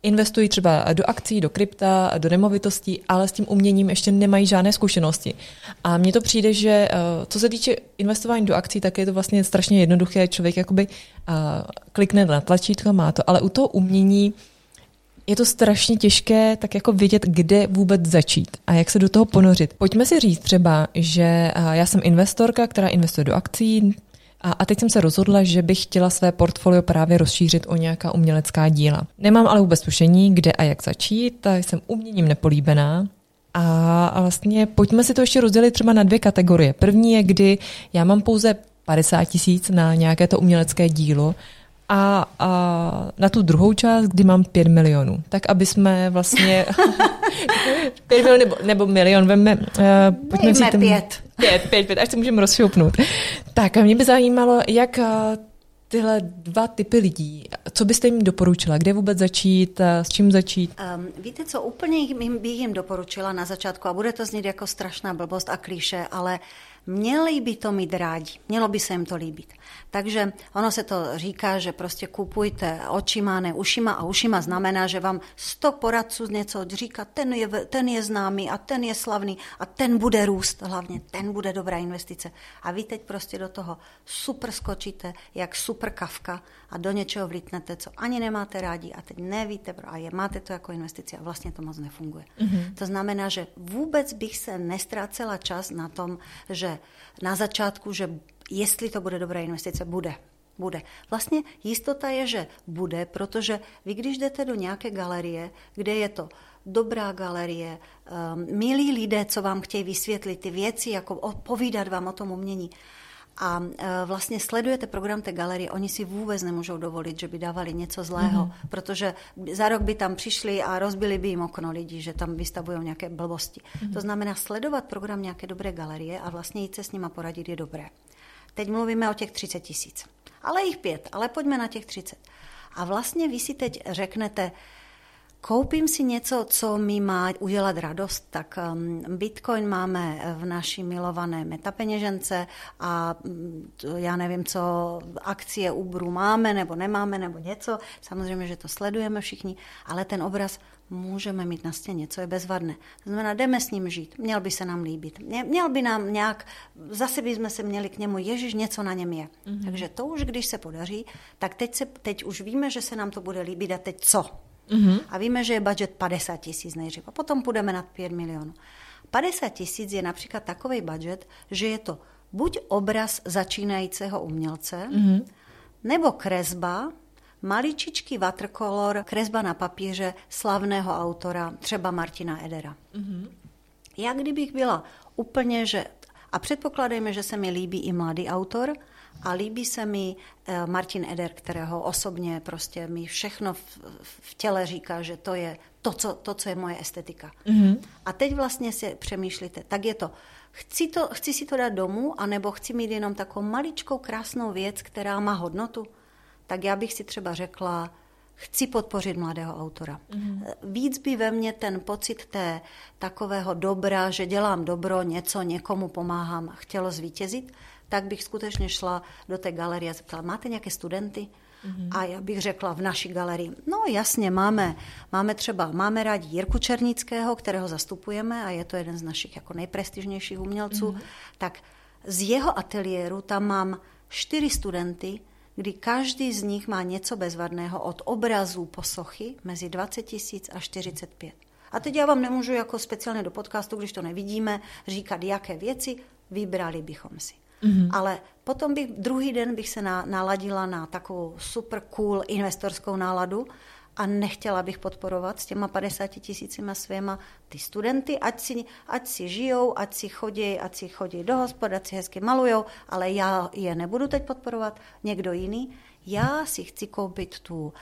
investují třeba do akcí, do krypta, do nemovitostí, ale s tím uměním ještě nemají žádné zkušenosti. A mně to přijde, že eh, co se týče investování do akcí, tak je to vlastně strašně jednoduché. Člověk jakoby eh, klikne na tlačítko, má to, ale u toho umění je to strašně těžké tak jako vědět, kde vůbec začít a jak se do toho ponořit. Pojďme si říct třeba, že eh, já jsem investorka, která investuje do akcí, a, a teď jsem se rozhodla, že bych chtěla své portfolio právě rozšířit o nějaká umělecká díla. Nemám ale vůbec tušení, kde a jak začít, jsem uměním nepolíbená. A vlastně pojďme si to ještě rozdělit třeba na dvě kategorie. První je, kdy já mám pouze 50 tisíc na nějaké to umělecké dílo a, a na tu druhou část, kdy mám 5 milionů. Tak aby jsme vlastně... 5 milionů nebo, nebo milion, veme, uh, pojďme si ten, pět. Pět, pět, pět, až se můžeme rozšoupnout. Tak a mě by zajímalo, jak uh, tyhle dva typy lidí, co byste jim doporučila? Kde vůbec začít? S čím začít? Um, víte co, úplně jim, bych jim doporučila na začátku, a bude to znít jako strašná blbost a klíše, ale Měli by to mít rádi, mělo by se jim to líbit. Takže ono se to říká, že prostě kupujte očima, ne ušima a ušima znamená, že vám sto poradců něco říká, ten je, ten je známý a ten je slavný a ten bude růst, hlavně ten bude dobrá investice. A vy teď prostě do toho super skočíte, jak super kavka a do něčeho vlítnete, co ani nemáte rádi a teď nevíte a je, máte to jako investici a vlastně to moc nefunguje. Mm-hmm. To znamená, že vůbec bych se nestrácela čas na tom, že na začátku, že jestli to bude dobrá investice, bude. Bude. Vlastně jistota je, že bude, protože vy když jdete do nějaké galerie, kde je to dobrá galerie, um, milí lidé, co vám chtějí vysvětlit ty věci, jako povídat vám o tom umění, a e, vlastně sledujete program té galerie, oni si vůbec nemůžou dovolit, že by dávali něco zlého, mm-hmm. protože za rok by tam přišli a rozbili by jim okno lidí, že tam vystavují nějaké blbosti. Mm-hmm. To znamená sledovat program nějaké dobré galerie a vlastně jít se s nima poradit je dobré. Teď mluvíme o těch 30 tisíc. Ale jich pět, ale pojďme na těch 30. A vlastně vy si teď řeknete, koupím si něco, co mi má udělat radost, tak um, Bitcoin máme v naší milované metapeněžence a mm, já nevím, co akcie Uberu máme nebo nemáme nebo něco. Samozřejmě, že to sledujeme všichni, ale ten obraz můžeme mít na stěně, co je bezvadné. To znamená, jdeme s ním žít, měl by se nám líbit. Měl by nám nějak, zase bychom se měli k němu, Ježíš, něco na něm je. Mm-hmm. Takže to už, když se podaří, tak teď, se, teď už víme, že se nám to bude líbit a teď co? Mm-hmm. A víme, že je budget 50 tisíc nejdřív a potom půjdeme nad 5 milionů. 50 tisíc je například takový budget, že je to buď obraz začínajícího umělce, mm-hmm. nebo kresba, maličičký watercolor, kresba na papíře slavného autora, třeba Martina Edera. Mm-hmm. Já kdybych byla úplně, že... A předpokládejme, že se mi líbí i mladý autor, a líbí se mi eh, Martin Eder, kterého osobně prostě mi všechno v, v těle říká, že to je to, co, to, co je moje estetika. Mm-hmm. A teď vlastně si přemýšlíte, tak je to, chci, to, chci si to dát domů, anebo chci mít jenom takovou maličkou krásnou věc, která má hodnotu, tak já bych si třeba řekla, chci podpořit mladého autora. Mm-hmm. Víc by ve mně ten pocit té takového dobra, že dělám dobro, něco někomu pomáhám, chtělo zvítězit, tak bych skutečně šla do té galerie a zeptala, máte nějaké studenty? Mm-hmm. A já bych řekla v naší galerii, no jasně, máme, máme třeba, máme rádi Jirku Černického, kterého zastupujeme a je to jeden z našich jako nejprestižnějších umělců, mm-hmm. tak z jeho ateliéru tam mám čtyři studenty, kdy každý z nich má něco bezvadného od obrazů po sochy mezi 20 tisíc a 45. A teď já vám nemůžu jako speciálně do podcastu, když to nevidíme, říkat, jaké věci, vybrali bychom si. Mm-hmm. Ale potom bych, druhý den bych se na, naladila na takovou super cool investorskou náladu a nechtěla bych podporovat s těma 50 tisícima svěma ty studenty, ať si, ať si žijou, ať si chodí, ať si chodí do hospod, ať si hezky malujou, ale já je nebudu teď podporovat, někdo jiný já si chci koupit tu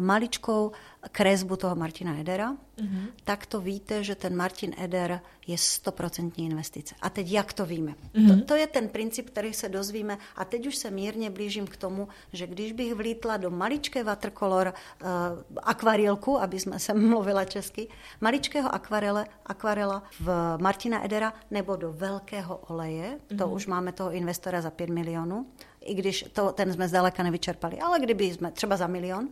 maličkou kresbu toho Martina Edera, mm-hmm. tak to víte, že ten Martin Eder je stoprocentní investice. A teď jak to víme? Mm-hmm. To, to je ten princip, který se dozvíme a teď už se mírně blížím k tomu, že když bych vlítla do maličké watercolor uh, akvarilku, aby jsme se mluvila česky, maličkého akvarele, akvarela v Martina Edera nebo do velkého oleje, mm-hmm. to mhm. už máme toho investora za 5 milionů, i když to, ten jsme zdaleka nevyčerpali. Ale kdyby jsme třeba za milion,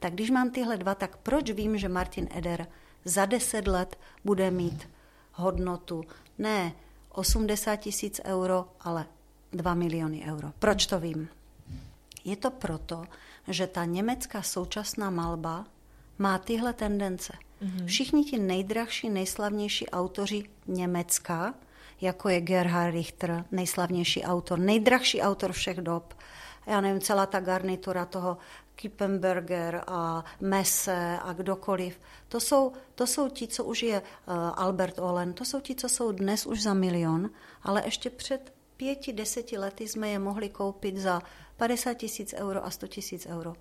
tak když mám tyhle dva, tak proč vím, že Martin Eder za deset let bude mít hodnotu ne 80 tisíc euro, ale 2 miliony euro. Proč to vím? Je to proto, že ta německá současná malba má tyhle tendence. Mm-hmm. Všichni ti nejdrahší, nejslavnější autoři Německa jako je Gerhard Richter, nejslavnější autor, nejdrahší autor všech dob. Já nevím, celá ta garnitura toho Kippenberger a Messe a kdokoliv. To jsou, to jsou ti, co už je uh, Albert Olen, to jsou ti, co jsou dnes už za milion, ale ještě před pěti, deseti lety jsme je mohli koupit za 50 tisíc euro a 100 tisíc euro.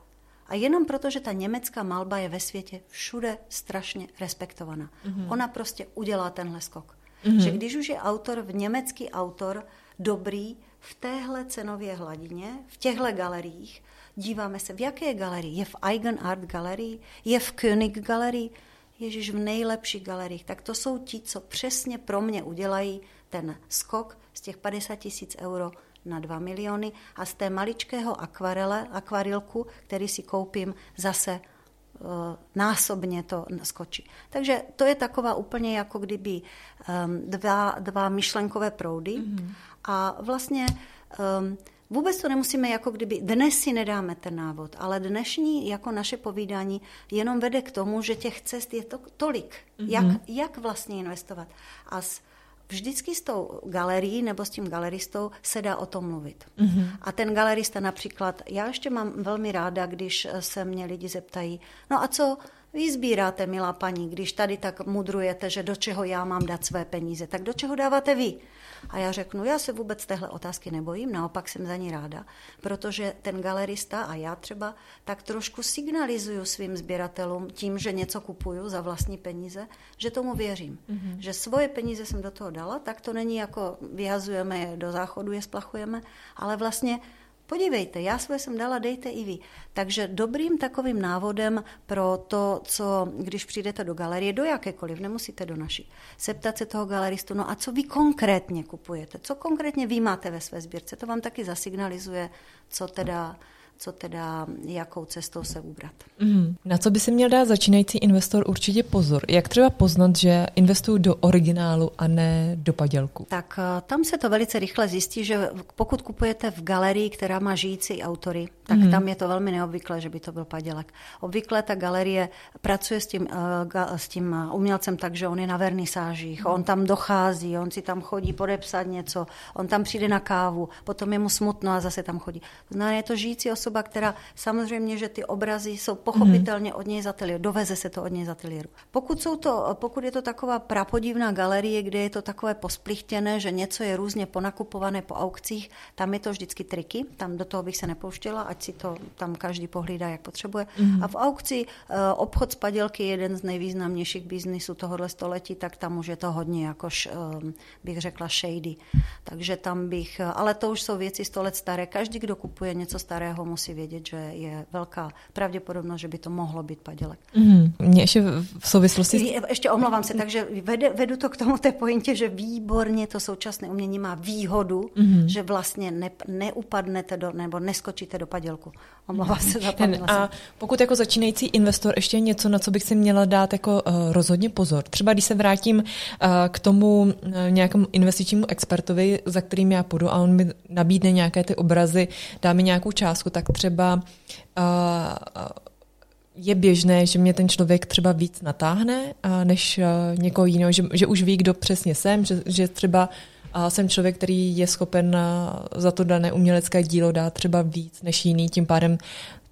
A jenom proto, že ta německá malba je ve světě všude strašně respektovaná. Mm-hmm. Ona prostě udělá tenhle skok. Mm-hmm. Že když už je autor, v německý autor, dobrý v téhle cenové hladině, v těchto galeriích, díváme se, v jaké galerii. Je v Eigen Art galerii, je v König galerii, Ježíš v nejlepších galeriích. Tak to jsou ti, co přesně pro mě udělají ten skok z těch 50 tisíc euro na 2 miliony a z té maličkého akvarele, akvarilku, který si koupím, zase násobně to skočí. Takže to je taková úplně jako kdyby um, dva, dva myšlenkové proudy mm-hmm. a vlastně um, Vůbec to nemusíme jako kdyby, dnes si nedáme ten návod, ale dnešní jako naše povídání jenom vede k tomu, že těch cest je to tolik. Mm-hmm. Jak, jak vlastně investovat. A s, vždycky s tou galerií nebo s tím galeristou se dá o tom mluvit. Mm-hmm. A ten galerista například, já ještě mám velmi ráda, když se mě lidi zeptají, no a co vy sbíráte, milá paní, když tady tak mudrujete, že do čeho já mám dát své peníze, tak do čeho dáváte vy? A já řeknu, já se vůbec téhle otázky nebojím, naopak jsem za ní ráda, protože ten galerista a já třeba tak trošku signalizuju svým sběratelům tím, že něco kupuju za vlastní peníze, že tomu věřím. Mm-hmm. Že svoje peníze jsem do toho dala, tak to není jako vyhazujeme je do záchodu, je splachujeme, ale vlastně Podívejte, já svoje jsem dala, dejte i vy. Takže dobrým takovým návodem pro to, co když přijdete do galerie, do jakékoliv, nemusíte do naší, septat se toho galeristu, no a co vy konkrétně kupujete, co konkrétně vy máte ve své sbírce, to vám taky zasignalizuje, co teda co teda, jakou cestou se ubrat. Mm. Na co by si měl dát začínající investor určitě pozor? Jak třeba poznat, že investují do originálu a ne do padělku? Tak eh, tam se to velice rychle zjistí, že pokud kupujete v galerii, která má žijící autory, tak mm. tam je to velmi neobvyklé, že by to byl padělek. Obvykle ta galerie pracuje s tím, uh, s tím umělcem tak, že on je na vernisážích, mm. on tam dochází, on si tam chodí podepsat něco, on tam přijde na kávu, potom je mu smutno a zase tam chodí. To znamená, je to žijící osoba, osoba, která samozřejmě, že ty obrazy jsou pochopitelně mm. od něj z ateliéru, doveze se to od něj z ateliéru. Pokud, jsou to, pokud je to taková prapodivná galerie, kde je to takové posplichtěné, že něco je různě ponakupované po aukcích, tam je to vždycky triky, tam do toho bych se nepouštěla, ať si to tam každý pohlídá, jak potřebuje. Mm. A v aukci eh, obchod s padělky je jeden z nejvýznamnějších biznisů tohohle století, tak tam už je to hodně, jakož eh, bych řekla, shady. Takže tam bych, eh, ale to už jsou věci sto let staré. Každý, kdo kupuje něco starého, musí vědět, že je velká pravděpodobnost, že by to mohlo být padělek. Mm, mě ještě v souvislosti... Ještě omlouvám se, takže vedu, vedu to k tomu té pointě, že výborně to současné umění má výhodu, mm. že vlastně ne, neupadnete do, nebo neskočíte do padělku. Omlouvám se, zapomněla A pokud jako začínající investor ještě něco, na co bych si měla dát jako uh, rozhodně pozor. Třeba když se vrátím uh, k tomu uh, nějakému investičnímu expertovi, za kterým já půjdu a on mi nabídne nějaké ty obrazy, dá mi nějakou částku, tak třeba uh, je běžné, že mě ten člověk třeba víc natáhne než někoho jiného, že, že už ví, kdo přesně jsem, že, že třeba a jsem člověk, který je schopen za to dané umělecké dílo dát třeba víc než jiný, tím pádem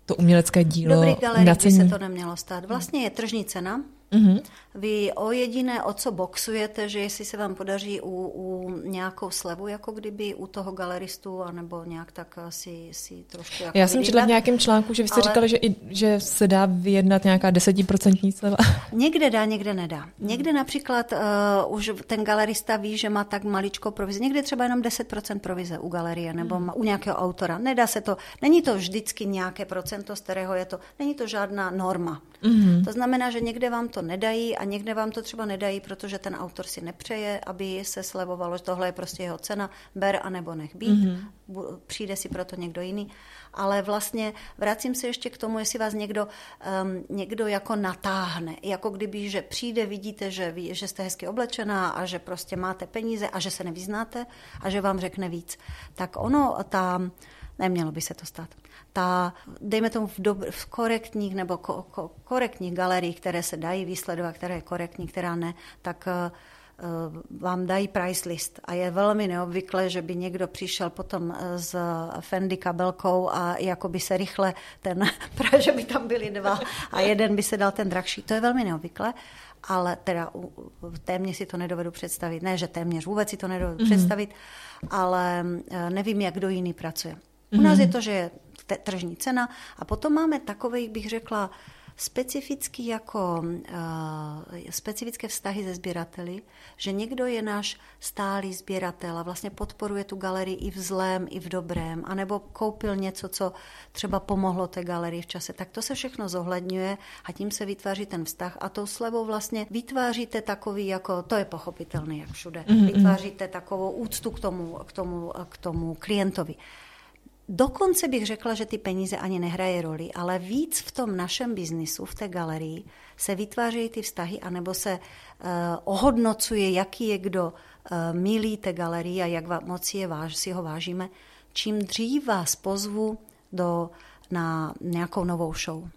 to umělecké dílo Dobrý galerii by se to nemělo stát. Vlastně je tržní cena, Mm-hmm. Vy o jediné, o co boxujete, že jestli se vám podaří u, u nějakou slevu, jako kdyby u toho galeristu, anebo nějak tak si, si trošku... Jako Já jsem četla v nějakém článku, že vy jste ale... říkali, že, i, že se dá vyjednat nějaká desetiprocentní sleva. Někde dá, někde nedá. Někde například uh, už ten galerista ví, že má tak maličko provize. Někde třeba jenom 10% provize u galerie nebo mm. u nějakého autora. Nedá se to, není to vždycky nějaké procento, z kterého je to, není to žádná norma. Mm. To znamená, že někde vám to nedají a někde vám to třeba nedají, protože ten autor si nepřeje, aby se slevovalo, že tohle je prostě jeho cena, ber a nebo nech být, mm-hmm. přijde si proto někdo jiný. Ale vlastně vracím se ještě k tomu, jestli vás někdo, um, někdo jako natáhne, jako kdyby, že přijde, vidíte, že, ví, že jste hezky oblečená a že prostě máte peníze a že se nevyznáte a že vám řekne víc. Tak ono, ta, nemělo by se to stát ta, dejme tomu v, dobr, v korektních nebo ko, ko, korektních galeriích, které se dají vysledovat, které je korektní, která ne, tak uh, vám dají price list a je velmi neobvyklé, že by někdo přišel potom eh, s Fendi kabelkou a jako by se rychle ten, že by tam byli dva a jeden by se dal ten drahší. To je velmi neobvyklé, ale teda téměř si to nedovedu představit. Ne, že téměř vůbec si to nedovedu mm-hmm. představit, ale nevím, jak kdo jiný pracuje. U nás je mhm. to, že je tržní cena a potom máme takové, bych řekla, specifický jako, uh, specifické vztahy se sběrateli, že někdo je náš stálý sběratel a vlastně podporuje tu galerii i v zlém, i v dobrém, anebo koupil něco, co třeba pomohlo té galerii v čase. Tak to se všechno zohledňuje a tím se vytváří ten vztah a tou slevou vlastně vytváříte takový, jako, to je pochopitelné, jak všude, mm-hmm. vytváříte takovou úctu k tomu, k tomu, k tomu klientovi. Dokonce bych řekla, že ty peníze ani nehraje roli, ale víc v tom našem biznisu, v té galerii, se vytvářejí ty vztahy, anebo se uh, ohodnocuje, jaký je kdo uh, milý té galerii a jak moc je váž, si ho vážíme. Čím dřív vás pozvu do, na nějakou novou show.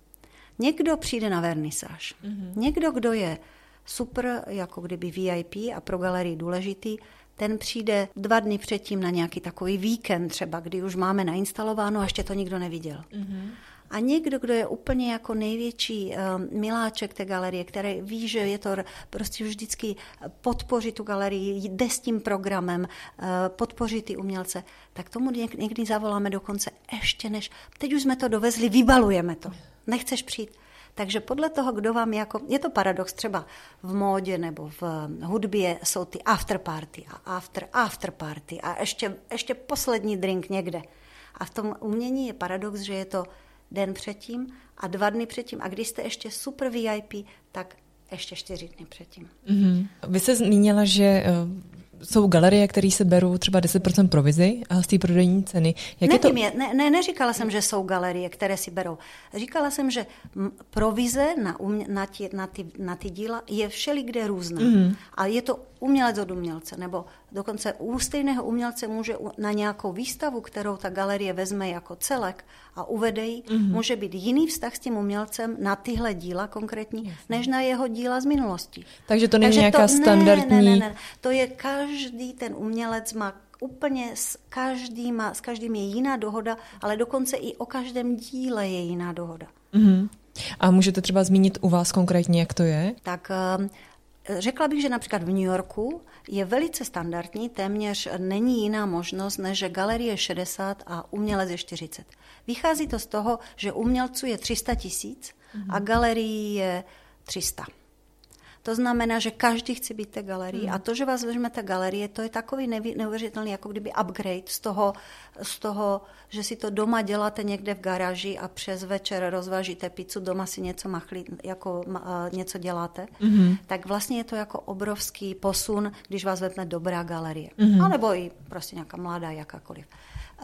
Někdo přijde na vernisáž. Mm-hmm. Někdo, kdo je super, jako kdyby VIP a pro galerii důležitý, ten přijde dva dny předtím na nějaký takový víkend třeba, kdy už máme nainstalováno a ještě to nikdo neviděl. Mm-hmm. A někdo, kdo je úplně jako největší uh, miláček té galerie, který ví, že je to prostě vždycky podpoří tu galerii, jde s tím programem, uh, podpoří ty umělce, tak tomu někdy zavoláme dokonce ještě než, teď už jsme to dovezli, vybalujeme to. Nechceš přijít? Takže podle toho, kdo vám jako, je to paradox, třeba v módě nebo v hudbě jsou ty after party a after, after party a ještě, ještě poslední drink někde. A v tom umění je paradox, že je to den předtím a dva dny předtím. A když jste ještě super VIP, tak ještě čtyři dny předtím. Mm-hmm. Vy jste zmínila, že eh, jsou galerie, které se berou třeba 10% provizi a z té prodejní ceny. Jak Nevím, je to... ne, ne, neříkala jsem, že jsou galerie, které si berou. Říkala jsem, že provize na, um, na, ty, na, ty, na ty díla je všelikde různá. Mm. A je to umělec od umělce, nebo dokonce u stejného umělce může na nějakou výstavu, kterou ta galerie vezme jako celek a uvede ji, mm-hmm. může být jiný vztah s tím umělcem na tyhle díla konkrétní, Jasně. než na jeho díla z minulosti. Takže to není Takže nějaká to, standardní... Ne, ne, ne, ne. To je každý ten umělec má úplně s každým, s každým je jiná dohoda, ale dokonce i o každém díle je jiná dohoda. Mm-hmm. A můžete třeba zmínit u vás konkrétně, jak to je? Tak ehm, Řekla bych, že například v New Yorku je velice standardní, téměř není jiná možnost, než že galerie je 60 a umělec je 40. Vychází to z toho, že umělců je 300 tisíc a galerii je 300. To znamená, že každý chce být té galerii. Hmm. A to, že vás vezmete galerie, to je takový neuvěřitelný, jako kdyby upgrade z toho, z toho, že si to doma děláte někde v garáži a přes večer rozvážíte pizzu, doma si něco machli, jako uh, něco děláte. Hmm. Tak vlastně je to jako obrovský posun, když vás vezme dobrá galerie. Hmm. A nebo i prostě nějaká mladá, jakákoliv.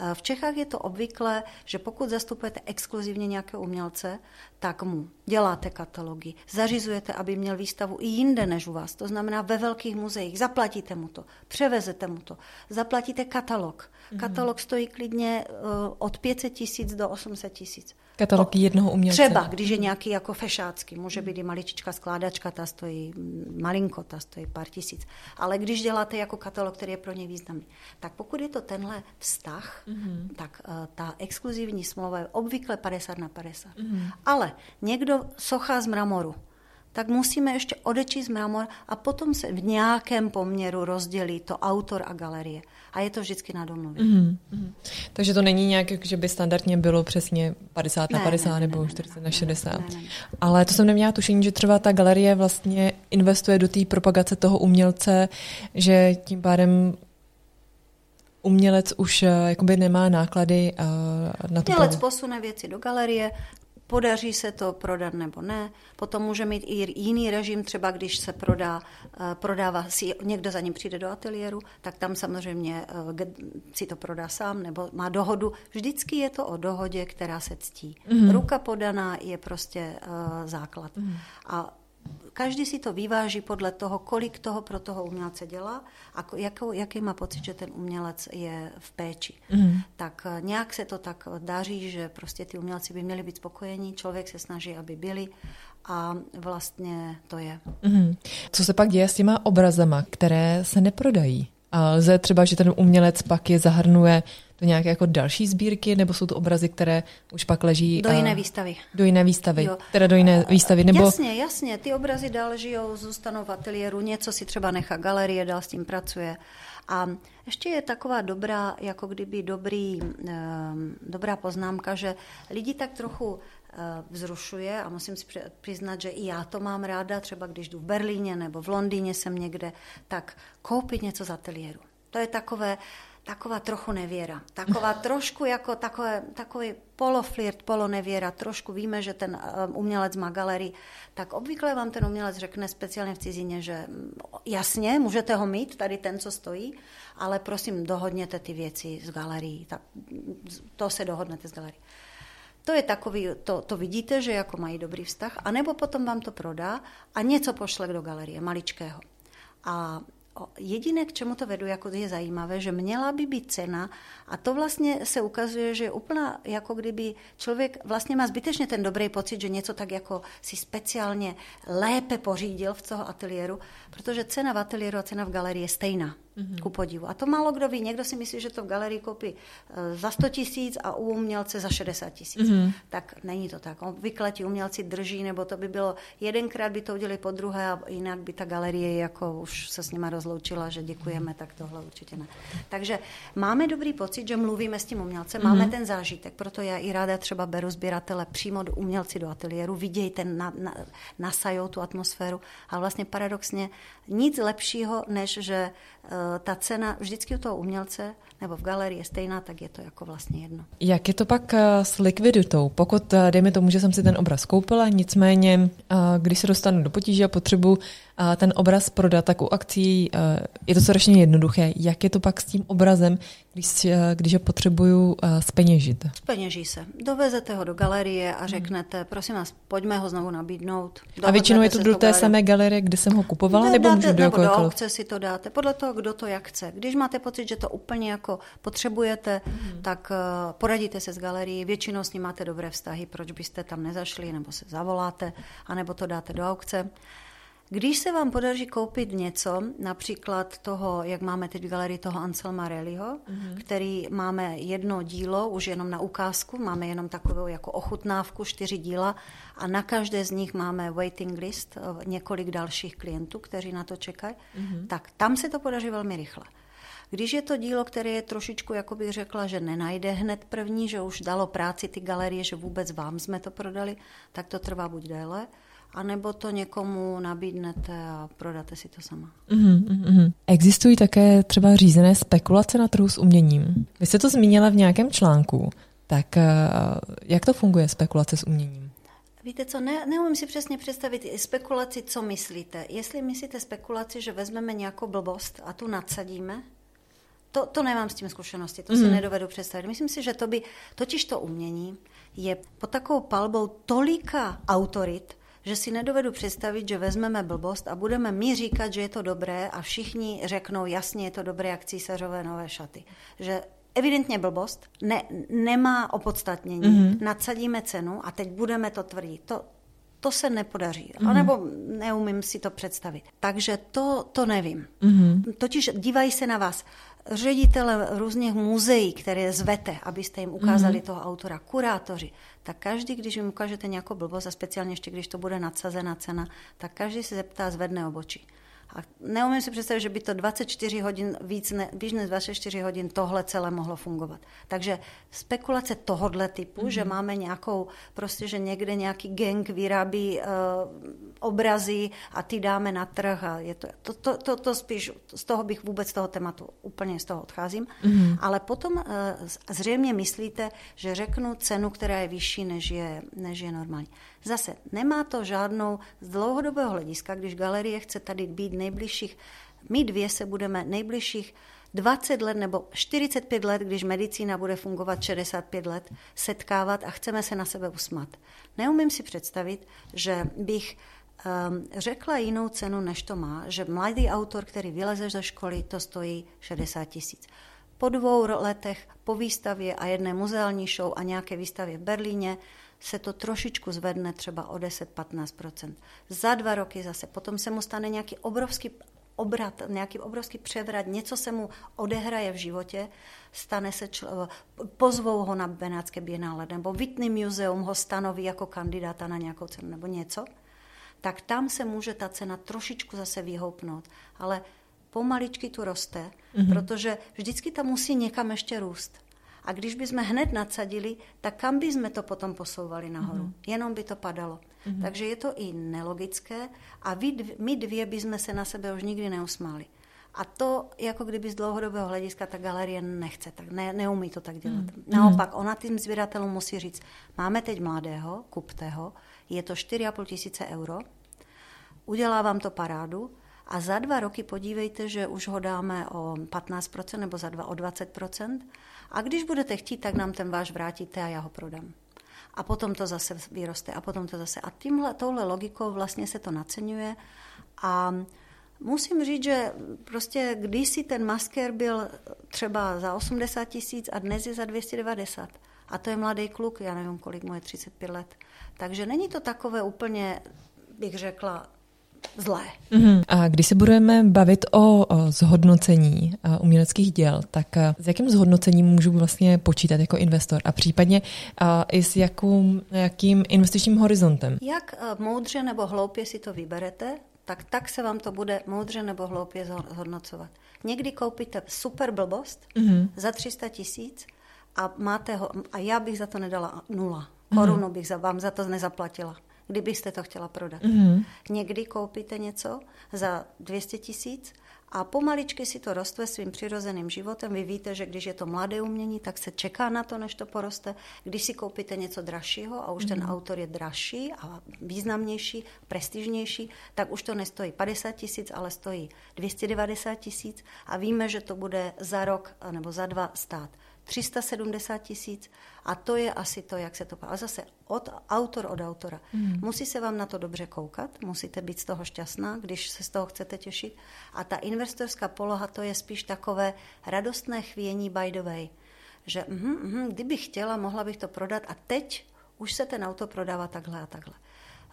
Eh, v Čechách je to obvyklé, že pokud zastupujete exkluzivně nějakého umělce, tak mu děláte katalogy, zařizujete, aby měl výstavu i jinde než u vás. To znamená ve velkých muzeích. Zaplatíte mu to, převezete mu to, zaplatíte katalog. Mhm. Katalog stojí klidně eh, od 500 tisíc do 800 tisíc. Katalog jednoho umělce. Třeba, když je nějaký jako fešácký, může být i maličička skládačka, ta stojí malinko, ta stojí pár tisíc. Ale když děláte jako katalog, který je pro ně významný, tak pokud je to tenhle vztah, mm-hmm. tak uh, ta exkluzivní smlouva je obvykle 50 na 50. Mm-hmm. Ale někdo socha z mramoru, tak musíme ještě odečíst mramor a potom se v nějakém poměru rozdělí to autor a galerie. A je to vždycky na domluvě. Mm-hmm. Takže to není nějak, že by standardně bylo přesně 50 ne, na 50 ne, ne, nebo ne, 40 ne, na 60. Ne, ne, ne. Ale to jsem neměla tušení, že třeba ta galerie vlastně investuje do té propagace toho umělce, že tím pádem umělec už eh, jakoby nemá náklady uh, na to. Umělec posune věci do galerie, podaří se to prodat nebo ne. Potom může mít i jiný režim, třeba když se prodá, eh, prodává si, někdo za ním přijde do ateliéru, tak tam samozřejmě eh, si to prodá sám nebo má dohodu. Vždycky je to o dohodě, která se ctí. Mm-hmm. Ruka podaná je prostě uh, základ. Mm-hmm. A každý si to vyváží podle toho, kolik toho pro toho umělce dělá a jakou, jaký má pocit, že ten umělec je v péči. Mm. Tak eh, nějak se to tak daří, že prostě ty umělci by měli být spokojení, člověk se snaží, aby byli a vlastně to je. Mm. Co se pak děje s těma obrazama, které se neprodají? A lze třeba, že ten umělec pak je zahrnuje do nějaké jako další sbírky, nebo jsou to obrazy, které už pak leží... Do jiné výstavy. Do jiné výstavy, jo. teda do jiné výstavy, nebo... Jasně, jasně, ty obrazy dál žijou, zůstanou v ateliéru, něco si třeba nechá galerie, dál s tím pracuje. A ještě je taková dobrá, jako kdyby dobrý, dobrá poznámka, že lidi tak trochu vzrušuje a musím si přiznat, že i já to mám ráda, třeba když jdu v Berlíně nebo v Londýně jsem někde, tak koupit něco z ateliéru. To je takové, taková trochu nevěra. Taková trošku jako takové, takový poloflirt, polonevěra. Trošku víme, že ten um, umělec má galerii. Tak obvykle vám ten umělec řekne speciálně v cizině, že mm, jasně, můžete ho mít, tady ten, co stojí, ale prosím, dohodněte ty věci z galerii. Tak, to se dohodnete z galerii. To je takový, to, to vidíte, že jako mají dobrý vztah, anebo potom vám to prodá a něco pošle do galerie, maličkého. A Jediné, k čemu to vedu, jako je zajímavé, že měla by být cena a to vlastně se ukazuje, že je úplná, jako kdyby člověk vlastně má zbytečně ten dobrý pocit, že něco tak jako si speciálně lépe pořídil v toho ateliéru, protože cena v ateliéru a cena v galerii je stejná mm-hmm. ku podivu. A to málo kdo ví. Někdo si myslí, že to v galerii koupí eh, za 100 tisíc a u umělce za 60 tisíc. Mm-hmm. Tak není to tak. Obvykle ti umělci drží, nebo to by bylo jedenkrát by to udělali po druhé a jinak by ta galerie jako už se s nima rozloučila, že děkujeme, tak tohle určitě ne. Takže máme dobrý pocit, že mluvíme s tím umělcem, máme mm-hmm. ten zážitek, proto já i ráda třeba beru sběratele přímo do umělci do ateliéru, vidějí ten, na, na, nasajou tu atmosféru. A vlastně paradoxně nic lepšího, než že ta cena vždycky u toho umělce nebo v galerii je stejná, tak je to jako vlastně jedno. Jak je to pak eh, s likviditou? Pokud, eh, dejme tomu, že jsem si ten obraz koupila, nicméně, eh, když se dostanu do potíže a potřebu ten obraz prodat, tak u akcí je to strašně jednoduché. Jak je to pak s tím obrazem, když, když ho potřebuju speněžit? Speněží se. Dovezete ho do galerie a hmm. řeknete, prosím vás, pojďme ho znovu nabídnout. A většinou je to do té galerie. samé galerie, kde jsem ho kupovala, ne, nebo dáte, můžu do nebo do aukce si to dáte, podle toho, kdo to jak chce. Když máte pocit, že to úplně jako potřebujete, hmm. tak poradíte se s galerií, většinou s ní máte dobré vztahy, proč byste tam nezašli, nebo se zavoláte, anebo to dáte do aukce. Když se vám podaří koupit něco, například toho, jak máme teď v galerii toho Anselma Reliho, mm-hmm. který máme jedno dílo, už jenom na ukázku, máme jenom takovou jako ochutnávku, čtyři díla a na každé z nich máme waiting list, eh, několik dalších klientů, kteří na to čekají, mm-hmm. tak tam se to podaří velmi rychle. Když je to dílo, které je trošičku, jako bych řekla, že nenajde hned první, že už dalo práci ty galerie, že vůbec vám jsme to prodali, tak to trvá buď déle, anebo to někomu nabídnete a prodáte si to sama. Mm-hmm. Existují také třeba řízené spekulace na trhu s uměním. Vy jste to zmínila v nějakém článku, tak eh, jak to funguje spekulace s uměním? Víte co, ne, neumím si přesně představit spekulaci, co myslíte. Jestli myslíte spekulaci, že vezmeme nějakou blbost a tu nadsadíme, to, to nemám s tím zkušenosti, to mm. si mhm. nedovedu představit. Myslím si, že to by, totiž to umění je pod takovou palbou tolika autorit, že si nedovedu představit, že vezmeme blbost a budeme my říkat, že je to dobré a všichni řeknou, jasně, je to dobré, jak císařové nové šaty. Že evidentně blbost, ne, nemá opodstatnění, mm-hmm. nadsadíme cenu a teď budeme to tvrdit. To, to se nepodaří. Mm-hmm. Anebo neumím si to představit. Takže to, to nevím. Mm-hmm. Totiž dívají se na vás ředitele různých muzeí, které zvete, abyste jim ukázali mm-hmm. toho autora, kurátoři, tak každý, když jim ukážete nějakou blbost, a speciálně ještě když to bude nadsazená cena, tak každý se zeptá, zvedne obočí. A neumím si představit, že by to 24 hodin, víc ne, víc než 24 hodin tohle celé mohlo fungovat. Takže spekulace tohohle typu, mm-hmm. že máme nějakou, prostě, že někde nějaký gang vyrábí uh, obrazy a ty dáme na trh a je to, to, to, to, to spíš, z toho bych vůbec z toho tématu úplně z toho odcházím. Mm-hmm. Ale potom uh, zřejmě myslíte, že řeknu cenu, která je vyšší, než je, než je normální. Zase nemá to žádnou z dlouhodobého hlediska, když galerie chce tady být nejbližších, my dvě se budeme nejbližších 20 let nebo 45 let, když medicína bude fungovat 65 let, setkávat a chceme se na sebe usmat. Neumím si představit, že bych um, řekla jinou cenu, než to má, že mladý autor, který vyleze ze školy, to stojí 60 tisíc. Po dvou letech, po výstavě a jedné muzeální show a nějaké výstavě v Berlíně se to trošičku zvedne třeba o 10-15%. Za dva roky zase, potom se mu stane nějaký obrovský obrat, nějaký obrovský převrat, něco se mu odehraje v životě, stane se člo, pozvou ho na Benátské bienále, nebo Whitney Museum ho stanoví jako kandidáta na nějakou cenu nebo něco, tak tam se může ta cena trošičku zase vyhoupnout. Ale pomaličky tu roste, mm-hmm. protože vždycky tam musí někam ještě růst. A když bychom hned nadsadili, tak kam bychom to potom posouvali nahoru? Mm-hmm. Jenom by to padalo. Mm-hmm. Takže je to i nelogické a vy, my dvě bychom se na sebe už nikdy neusmáli. A to, jako kdyby z dlouhodobého hlediska ta galerie nechce, tak ne, neumí to tak dělat. Mm. Naopak, ona tím sběratelům musí říct, máme teď mladého, kupte ho, je to 4,5 tisíce euro, udělá vám to parádu a za dva roky podívejte, že už ho dáme o 15% nebo za dva o 20% a když budete chtít, tak nám ten váš vrátíte a já ho prodám. A potom to zase vyroste a potom to zase. A tímhle, touhle logikou vlastně se to naceňuje a Musím říct, že prostě kdysi ten masker byl třeba za 80 tisíc a dnes je za 290. A to je mladý kluk, já nevím, kolik mu je, 35 let. Takže není to takové úplně, bych řekla, zlé. Mm-hmm. A když se budeme bavit o, o zhodnocení uměleckých děl, tak s jakým zhodnocením můžu vlastně počítat jako investor a případně a i s jakou, jakým investičním horizontem? Jak moudře nebo hloupě si to vyberete, tak tak se vám to bude moudře nebo hloupě zhodnocovat. Někdy koupíte super blbost mm-hmm. za 300 tisíc a máte ho, a já bych za to nedala nula. Korunu mm-hmm. bych za, vám za to nezaplatila kdybyste to chtěla prodat. Mm-hmm. Někdy koupíte něco za 200 tisíc a pomaličky si to roste svým přirozeným životem. Vy víte, že když je to mladé umění, tak se čeká na to, než to poroste. Když si koupíte něco dražšího a už mm. ten mhm. autor je dražší a významnější, prestižnější, tak už to nestojí 50 tisíc, ale stojí 290 tisíc a víme, že to bude za rok nebo za dva stát 370 tisíc a to je asi to, jak se to... A zase od, autor od autora. Mm. Musí se vám na to dobře koukat, musíte být z toho šťastná, když se z toho chcete těšit. A ta investorská poloha, to je spíš takové radostné chvění by the way. Že mm, mm, kdybych chtěla, mohla bych to prodat a teď už se ten auto prodává takhle a takhle.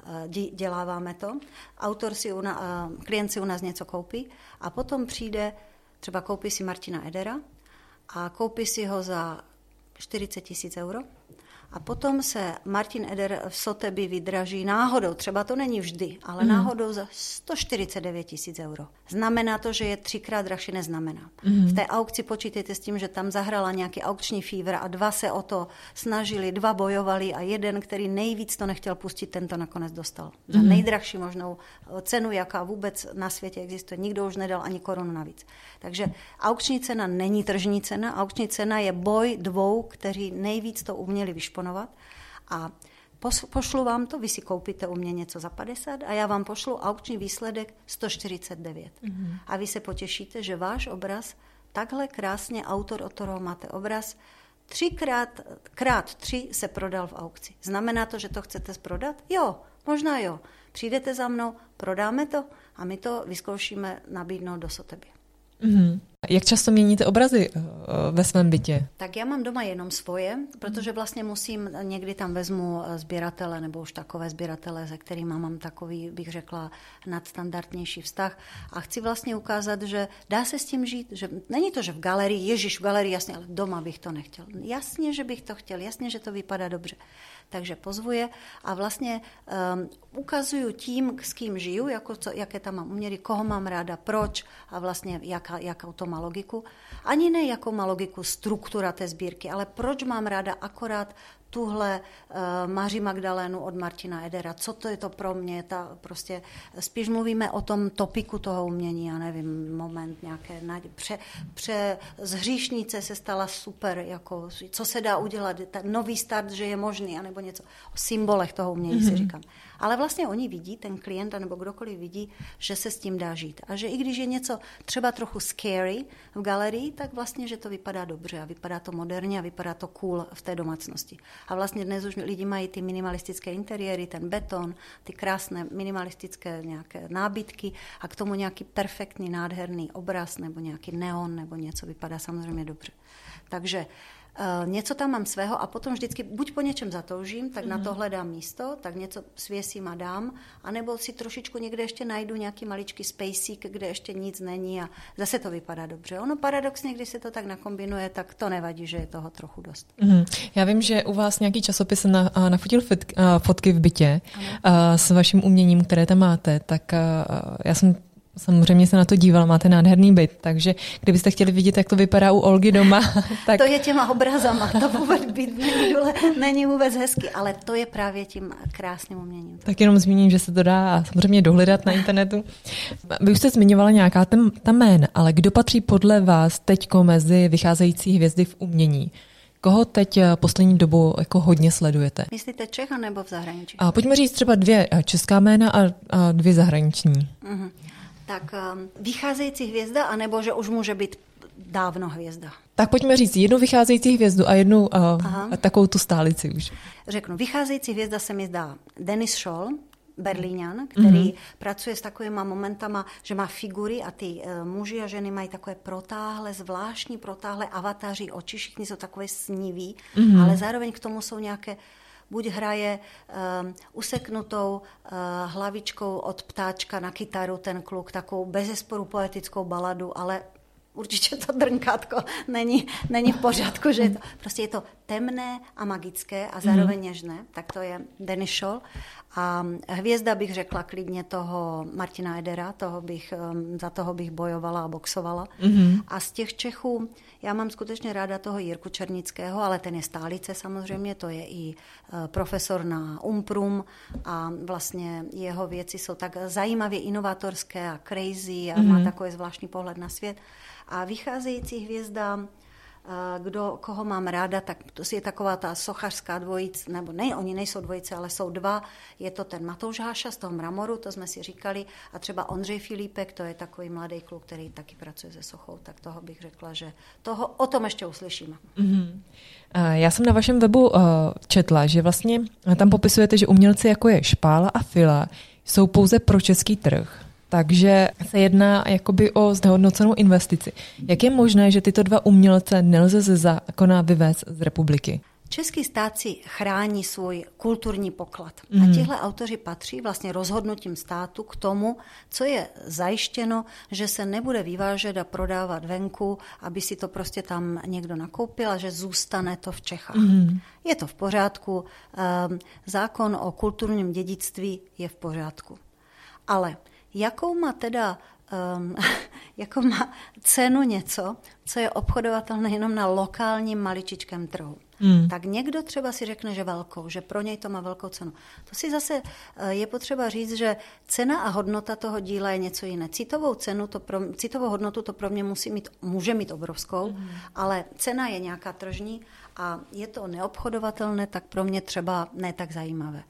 Eh, děláváme to. Autor si u na, eh, klient si u nás něco koupí a potom přijde, třeba koupí si Martina Edera a koupí si ho za 40 tisíc euro a potom se Martin Eder v Sotebi vydraží náhodou, třeba to není vždy, ale mm. náhodou za 149 tisíc euro. Znamená to, že je třikrát dražší, neznamená. Mm. V té aukci počítejte s tím, že tam zahrala nějaký aukční fever a dva se o to snažili, dva bojovali a jeden, který nejvíc to nechtěl pustit, ten to nakonec dostal. Mm. Za mhm. nejdražší možnou cenu, jaká vůbec na světě existuje. Nikdo už nedal ani korunu navíc. Takže aukční cena není tržní cena, aukční cena je boj dvou, kteří nejvíc to uměli vyšponovat disponovat a pošlu vám to, vy si koupíte u mě něco za 50 a já vám pošlu aukční výsledek 149. Mm-hmm. A vy se potěšíte, že váš obraz, takhle krásně autor, od kterého máte obraz, třikrát krát tři se prodal v aukci. Znamená to, že to chcete prodat? Jo, možná jo. Přijdete za mnou, prodáme to a my to vyzkoušíme nabídnout do Soteby. Mm-hmm. Jak často měníte obrazy uh, ve svém bytě? Tak já mám doma jenom svoje, protože vlastně musím, někdy tam vezmu eh, sběratele nebo už takové sběratele, se kterými mám takový, bych řekla, nadstandardnější vztah a chci vlastně ukázat, že dá se s tím žít, že není to, že v galerii, ježiš, v galerii, jasně, ale doma bych to nechtěl. Jasně, že bych to chtěl, jasně, že to vypadá dobře takže pozvuje a vlastně um, ukazuju tím, s kým žiju, jako co, jaké tam mám uměry, koho mám ráda, proč a vlastně jaká, jakou to má logiku. Ani ne jakou má logiku struktura té sbírky, ale proč mám ráda akorát tuhle uh, Maři Magdalénu od Martina Edera. Co to je to pro mě? Ta prostě, spíš mluvíme o tom topiku toho umění, já nevím, moment nějaké, pře, pře, z hříšnice se stala super, jako, co se dá udělat, ten nový start, že je možný, anebo něco o symbolech toho umění mm-hmm. si mhm. říkám. Ale vlastně oni vidí, ten klient nebo kdokoliv vidí, že se s tím dá žít. A že i když je něco třeba trochu scary v galerii, tak vlastně, že to vypadá dobře a vypadá to moderně a vypadá to cool v té domácnosti. A vlastně dnes už lidi mají ty minimalistické interiéry, ten beton, ty krásné minimalistické nějaké nábytky a k tomu nějaký perfektní, nádherný obraz nebo nějaký neon nebo něco vypadá samozřejmě dobře. Takže něco tam mám svého a potom vždycky buď po něčem zatoužím, tak mm. na mhm. to hledám místo, tak něco svěsím a dám, anebo si trošičku někde ještě najdu nějaký maličký spacík, kde ještě nic není a zase to vypadá dobře. Ono paradoxně, když se to tak nakombinuje, tak to nevadí, že je toho trochu dost. Mm. Já vím, že u vás nějaký časopis na, nafotil fit, fotky v bytě ano. s vaším uměním, které tam máte, tak já jsem Samozřejmě se na to díval, máte nádherný byt, takže kdybyste chtěli vidět, jak to vypadá u Olgy doma, tak... To je těma obrazama, to vůbec byt není, důle, není vůbec hezky, ale to je právě tím krásným uměním. Tak jenom zmíním, že se to dá samozřejmě dohledat na internetu. Vy už jste zmiňovala nějaká tam, tam jména, ale kdo patří podle vás teďko mezi vycházející hvězdy v umění? Koho teď eh, poslední dobu jako hodně sledujete? Myslíte Čecha nebo v zahraničí? A pojďme říct třeba dvě eh, česká jména a, a dvě zahraniční. Uh-huh tak um, vycházející hvězda, anebo že už může být dávno hvězda. Tak pojďme říct jednu vycházející hvězdu a jednu uh, takovou tu stálici už. Řeknu, vycházející hvězda se mi zdá Denis Scholl, Berlíňan, který mm-hmm. pracuje s takovými momentama, že má figury a ty uh, muži a ženy mají takové protáhle, zvláštní protáhle avataři oči, všichni jsou takové sniví, mm-hmm. ale zároveň k tomu jsou nějaké buď hraje um, useknutou uh, hlavičkou od ptáčka na kytaru ten kluk, takovou bezesporu poetickou baladu, ale určitě to drnkátko není, není v pořádku, že je to, prostě je to temné a magické a zároveň mm-hmm. něžné, tak to je Dennis Scholl. A hvězda bych řekla klidně toho Martina Edera, toho bych, za toho bych bojovala a boxovala. Mm-hmm. A z těch Čechů, já mám skutečně ráda toho Jirku Černického, ale ten je stálice samozřejmě, to je i e, profesor na Umprum a vlastně jeho věci jsou tak zajímavě inovatorské a crazy a mm-hmm. má mhm. takový zvláštní pohled na svět. A vycházející hvězda kdo, koho mám ráda, tak to je taková ta sochařská dvojice, nebo ne, oni nejsou dvojice, ale jsou dva. Je to ten Matouš Háša z toho mramoru, to jsme si říkali, a třeba Ondřej Filipek, to je takový mladý kluk, který taky pracuje se sochou, tak toho bych řekla, že toho, o tom ještě uslyšíme. Mm-hmm. Já jsem na vašem webu uh, četla, že vlastně tam popisujete, že umělci jako je Špála a Fila jsou pouze pro český trh. Takže se jedná jakoby o znehodnocenou investici. Jak je možné, že tyto dva umělce nelze ze zákona vyvést z republiky? Český stát si chrání svůj kulturní poklad. Mm. A mhm. tihle autoři patří vlastně rozhodnutím státu k tomu, co je zajištěno, že se nebude vyvážet a prodávat venku, aby si to prostě tam někdo nakoupil a že zůstane to v Čechách. Mm. Je to v pořádku. Ehm, zákon o kulturním dědictví je v pořádku. Ale jakou má teda um, jako má cenu něco, co je obchodovatelné jenom na lokálním maličičkém trhu. Hmm. Tak někdo třeba si řekne, že velkou, že pro něj to má velkou cenu. To si zase eh, je potřeba říct, že cena a hodnota toho díla je něco jiné. Citovou cenu, to pro, citovou hodnotu to pro mě musí mít, může mít obrovskou, hmm. ale cena je nějaká tržní a je to neobchodovatelné, tak pro mě třeba ne tak zajímavé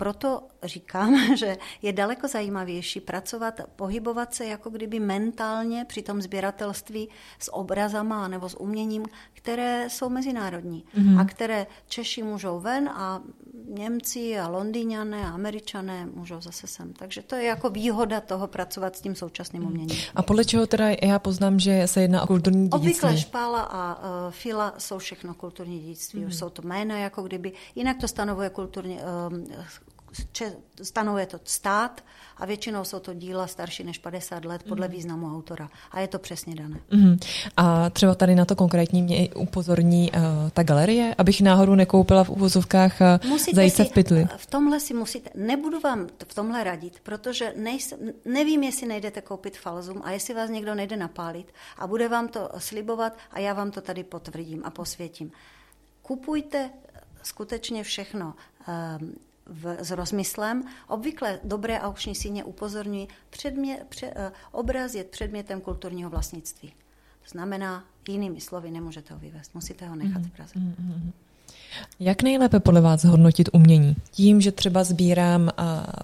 proto říkám, že je daleko zajímavější pracovat, pohybovat se jako kdyby mentálně při tom sběratelství s obrazama nebo s uměním, které jsou mezinárodní mm-hmm. a které Češi můžou ven a Němci a Londýňané a Američané můžou zase sem. Takže to je jako výhoda toho pracovat s tím současným mhm. uměním. A podle čeho teda já poznám, že se jedná o kulturní dědictví? Obvykle špála a uh, fila jsou všechno kulturní dědictví. Mm. Jsou to jména jako kdyby, jinak to stanovuje kulturní, uh, stanovuje to stát a většinou jsou to díla starší než 50 let podle mm. významu autora. A je to přesně dané. Mm. A třeba tady na to konkrétně mě upozorní uh, ta galerie, abych náhodou nekoupila v uvozovkách uh, zajíce v pytli. V tomhle si musíte, nebudu vám v tomhle radit, protože nejsem, nevím, jestli nejdete koupit falzum a jestli vás někdo nejde napálit a bude vám to slibovat a já vám to tady potvrdím a posvětím. Kupujte skutečně všechno um, v, s rozmyslem. Obvykle dobré aukční síně upozorňují, předmě, pře, uh, obraz je předmětem kulturního vlastnictví. To znamená, jinými slovy, nemůžete ho vyvést, musíte ho nechat v Praze. Mm-hmm. Jak nejlépe podle vás hodnotit umění? Tím, že třeba sbírám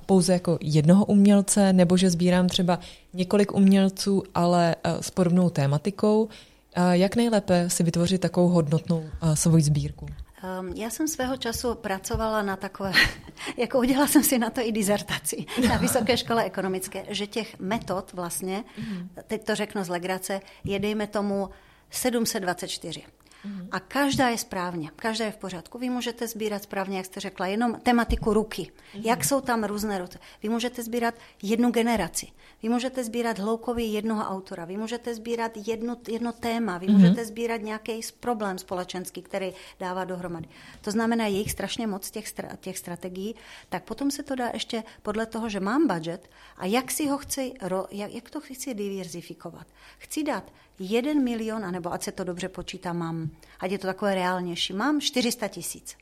pouze jako jednoho umělce, nebo že sbírám třeba několik umělců, ale uh, s podobnou tématikou. Jak nejlépe si vytvořit takovou hodnotnou svoji sbírku? Um, já jsem svého času pracovala na takové, jako udělala jsem si na to i dizertaci na Vysoké škole ekonomické, že těch metod vlastně, mm-hmm. teď to řeknu z legrace, je dejme tomu 724. Mm-hmm. A každá je správně, každá je v pořádku. Vy můžete sbírat správně, jak jste řekla, jenom tematiku ruky. Mm-hmm. Jak jsou tam různé ruce. Vy můžete sbírat jednu generaci. Vy můžete sbírat hloubkově jednoho autora. Vy můžete sbírat jedno, jedno téma. Vy mm-hmm. můžete sbírat nějaký problém společenský, který dává dohromady. To znamená, je jich strašně moc těch, těch strategií. Tak potom se to dá ještě podle toho, že mám budget a jak si ho chci, jak, jak to chci diverzifikovat. Chci dát jeden milion, anebo ať se to dobře počítá, mám, ať je to takové reálnější, mám 400 tisíc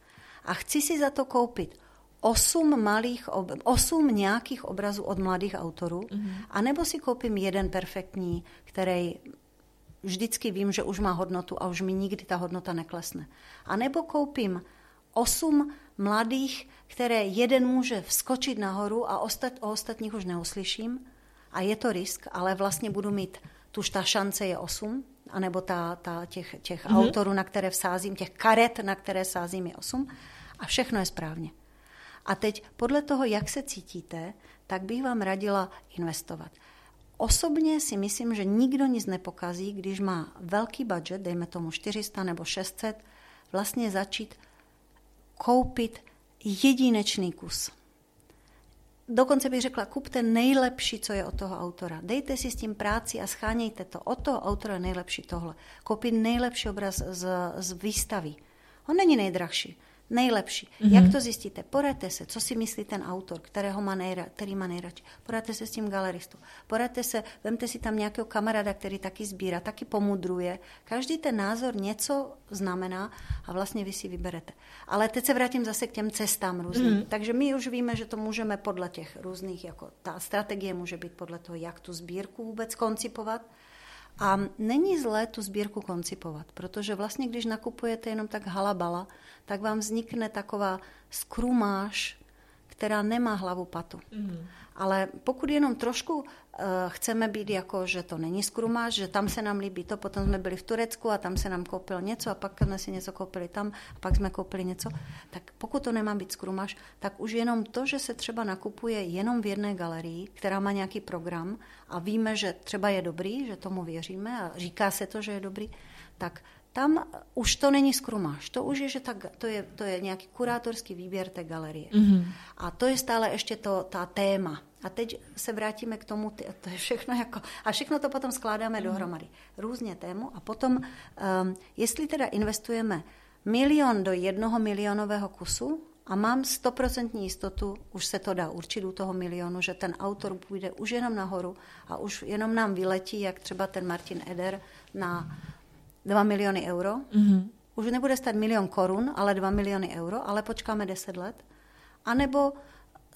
a chci si za to koupit osm malých, osm nějakých obrazů od mladých autorů, mm-hmm. anebo si koupím jeden perfektní, který vždycky vím, že už má hodnotu a už mi nikdy ta hodnota neklesne. A nebo koupím osm mladých, které jeden může vskočit nahoru a ostat, o ostatních už neuslyším. A je to risk, ale vlastně budu mít tuž ta šance je 8, anebo ta, ta těch, těch mm-hmm. autorů, na které vsázím, těch karet, na které sázím, je 8 a všechno je správně. A teď podle toho, jak se cítíte, tak bych vám radila investovat. Osobně si myslím, že nikdo nic nepokazí, když má velký budget, dejme tomu 400 nebo 600, vlastně začít koupit jedinečný kus dokonce bych řekla, kupte nejlepší, co je od toho autora. Dejte si s tím práci a schánějte to. Od toho autora nejlepší tohle. Koupit nejlepší obraz z, z výstavy. On není nejdražší. Nejlepší. Mm-hmm. Jak to zjistíte? Poraďte se, co si myslí ten autor, kterého má nejra, který má nejradši. Poraďte se s tím galeristou. Poraďte se, vemte si tam nějakého kamaráda, který taky sbírá, taky pomudruje. Každý ten názor něco znamená a vlastně vy si vyberete. Ale teď se vrátím zase k těm cestám různým. Mm-hmm. Takže my už víme, že to můžeme podle těch různých, jako ta strategie může být podle toho, jak tu sbírku vůbec koncipovat. A není zlé tu sbírku koncipovat, protože vlastně, když nakupujete jenom tak halabala, tak vám vznikne taková skrumáž, která nemá hlavu patu. Mm. Ale pokud jenom trošku uh, chceme být jako, že to není skrumáž, že tam se nám líbí to, potom jsme byli v Turecku a tam se nám koupil něco a pak jsme si něco koupili tam a pak jsme koupili něco, tak pokud to nemá být skrumáž, tak už jenom to, že se třeba nakupuje jenom v jedné galerii, která má nějaký program a víme, že třeba je dobrý, že tomu věříme a říká se to, že je dobrý, tak tam už to není skrumáš, to už je, že ta, to, je, to je nějaký kurátorský výběr té galerie. Mm-hmm. A to je stále ještě to, ta téma. A teď se vrátíme k tomu, to je všechno jako, a všechno to potom skládáme mm-hmm. dohromady. Různě tému a potom, um, jestli teda investujeme milion do jednoho milionového kusu, a mám stoprocentní jistotu, už se to dá určit u toho milionu, že ten autor půjde už jenom nahoru a už jenom nám vyletí, jak třeba ten Martin Eder na 2 miliony euro. Mm-hmm. Už nebude stát milion korun, ale 2 miliony euro, ale počkáme 10 let. A nebo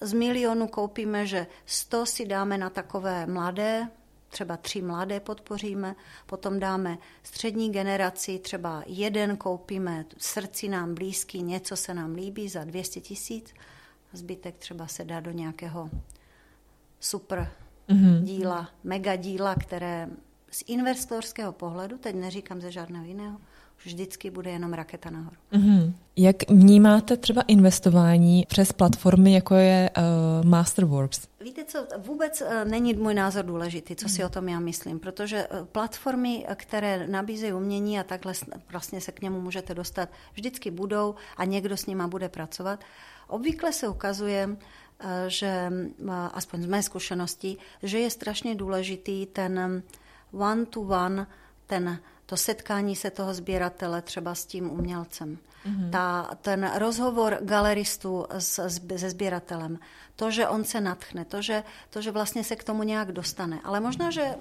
z milionu koupíme, že 100 si dáme na takové mladé, třeba tři mladé podpoříme, potom dáme střední generaci, třeba jeden koupíme srdci nám blízký, něco se nám líbí za 200 tisíc, zbytek třeba se dá do nějakého super mm-hmm. díla, mega díla, které z investorského pohledu, teď neříkám ze žádného jiného, už vždycky bude jenom raketa nahoru. Mm-hmm. Jak vnímáte třeba investování přes platformy, jako je uh, Masterworks? Víte co, vůbec uh, není můj názor důležitý, co si mm. o tom já myslím, protože uh, platformy, které nabízejí umění a takhle vlastně se k němu můžete dostat, vždycky budou a někdo s nima bude pracovat. Obvykle se ukazuje, že aspoň z mé zkušenosti, že je strašně důležitý ten one to one, ten, to setkání se toho sběratele třeba s tím umělcem. Mm-hmm. Ta, ten rozhovor galeristu s, s, se sběratelem, to, že on se natchne, to že, to, že vlastně se k tomu nějak dostane. Ale možná, že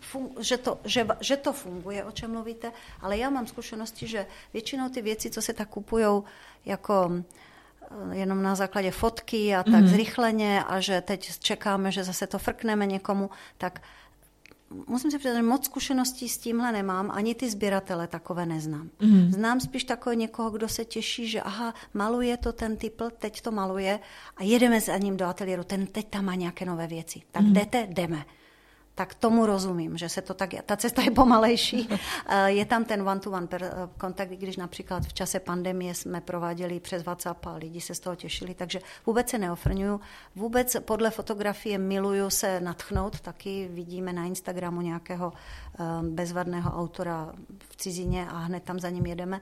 fun, že, to, že, že to funguje, o čem mluvíte, ale já mám zkušenosti, že většinou ty věci, co se tak kupují jako eh, jenom na základě fotky a tak mm-hmm. zrychleně a že teď čekáme, že zase to frkneme někomu, tak musím si přiznat, že moc zkušeností s tímhle nemám, ani ty sběratele takové neznám. Mm. Znám spíš takové někoho, kdo se těší, že aha, maluje to ten typl, teď to maluje a jedeme za ním do ateliéru, ten teď tam má nějaké nové věci. Tak mm. jdete, jdeme tak tomu rozumím, že se to tak, ta cesta je pomalejší. Eh, je tam ten one-to-one eh, kontakt, když například v čase pandemie jsme prováděli přes WhatsApp a lidi se z toho těšili, takže vůbec se neofrňuju. Vůbec podle fotografie miluju se natchnout, taky vidíme na Instagramu nějakého eh, bezvadného autora v cizině a hned tam za ním jedeme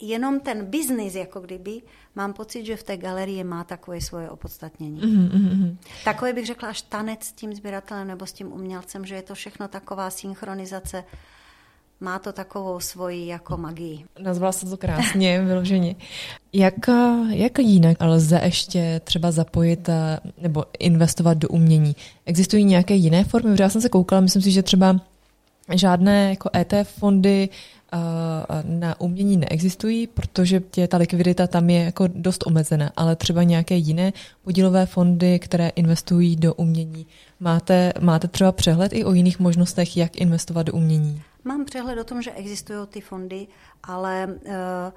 jenom ten biznis, jako kdyby, mám pocit, že v té galerii má takové svoje opodstatnění. Mm-hmm. Takové bych řekla až tanec s tím sběratelem nebo s tím umělcem, že je to všechno taková synchronizace, má to takovou svoji jako magii. Nazvala se to krásně, vyloženě. Jak, jak jinak lze ještě třeba zapojit eh, nebo investovat do umění? Existují nějaké jiné formy? Já jsem se koukala, myslím si, že třeba žádné jako ETF fondy na umění neexistují, protože tě, ta likvidita tam je jako dost omezená, ale třeba nějaké jiné podílové fondy, které investují do umění. Máte, máte třeba přehled i o jiných možnostech, jak investovat do umění? Mám přehled o tom, že existují ty fondy, ale uh,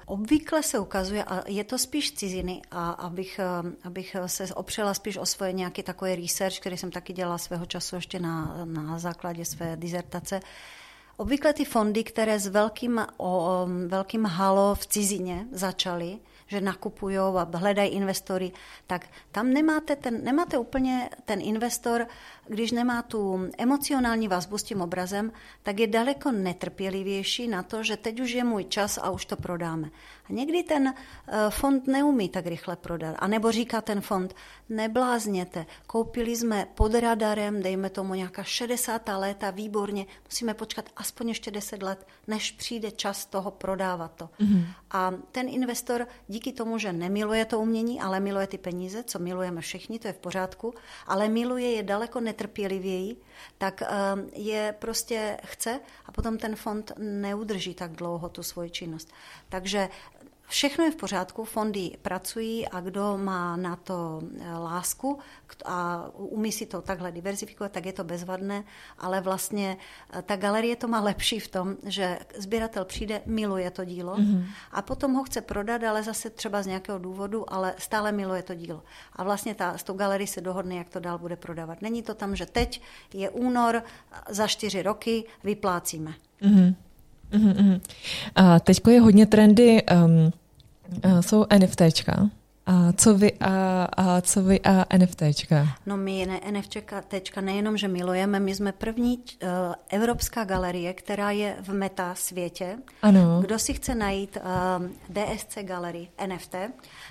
obvykle se ukazuje, a je to spíš ciziny, a abych, uh, abych se opřela spíš o svoje nějaký takový research, který jsem taky dělala svého času ještě na, na základě své dizertace, Obvykle ty fondy, které s velkým, o, velkým halo v cizině začaly, že nakupují a hledají investory, tak tam nemáte, ten, nemáte úplně ten investor když nemá tu emocionální vazbu s tím obrazem, tak je daleko netrpělivější na to, že teď už je můj čas a už to prodáme. A někdy ten eh, fond neumí tak rychle prodat. A nebo říká ten fond, neblázněte, koupili jsme pod radarem, dejme tomu nějaká 60. léta, výborně, musíme počkat aspoň ještě 10 let, než přijde čas toho prodávat to. Mm-hmm. A ten investor díky tomu, že nemiluje to umění, ale miluje ty peníze, co milujeme všichni, to je v pořádku, ale miluje je daleko netrpělivěji, tak eh, je prostě chce a potom ten fond neudrží tak dlouho tu svoji činnost. Takže Všechno je v pořádku, fondy pracují a kdo má na to eh, lásku a umí si to takhle diverzifikovat, tak je to bezvadné, ale vlastně eh, ta galerie to má lepší v tom, že sběratel přijde, miluje to dílo mm-hmm. a potom ho chce prodat, ale zase třeba z nějakého důvodu, ale stále miluje to dílo. A vlastně ta, s tou galerii se dohodne, jak to dál bude prodávat. Není to tam, že teď je únor, za čtyři roky vyplácíme. Mm-hmm. Mm-hmm. A teďko je hodně trendy, um, jsou NFTčka. A co vy a, a, co vy a NFTčka? No my ne, NFTčka nejenom, že milujeme, my jsme první uh, evropská galerie, která je v meta světě. Ano. Kdo si chce najít uh, DSC galerii NFT,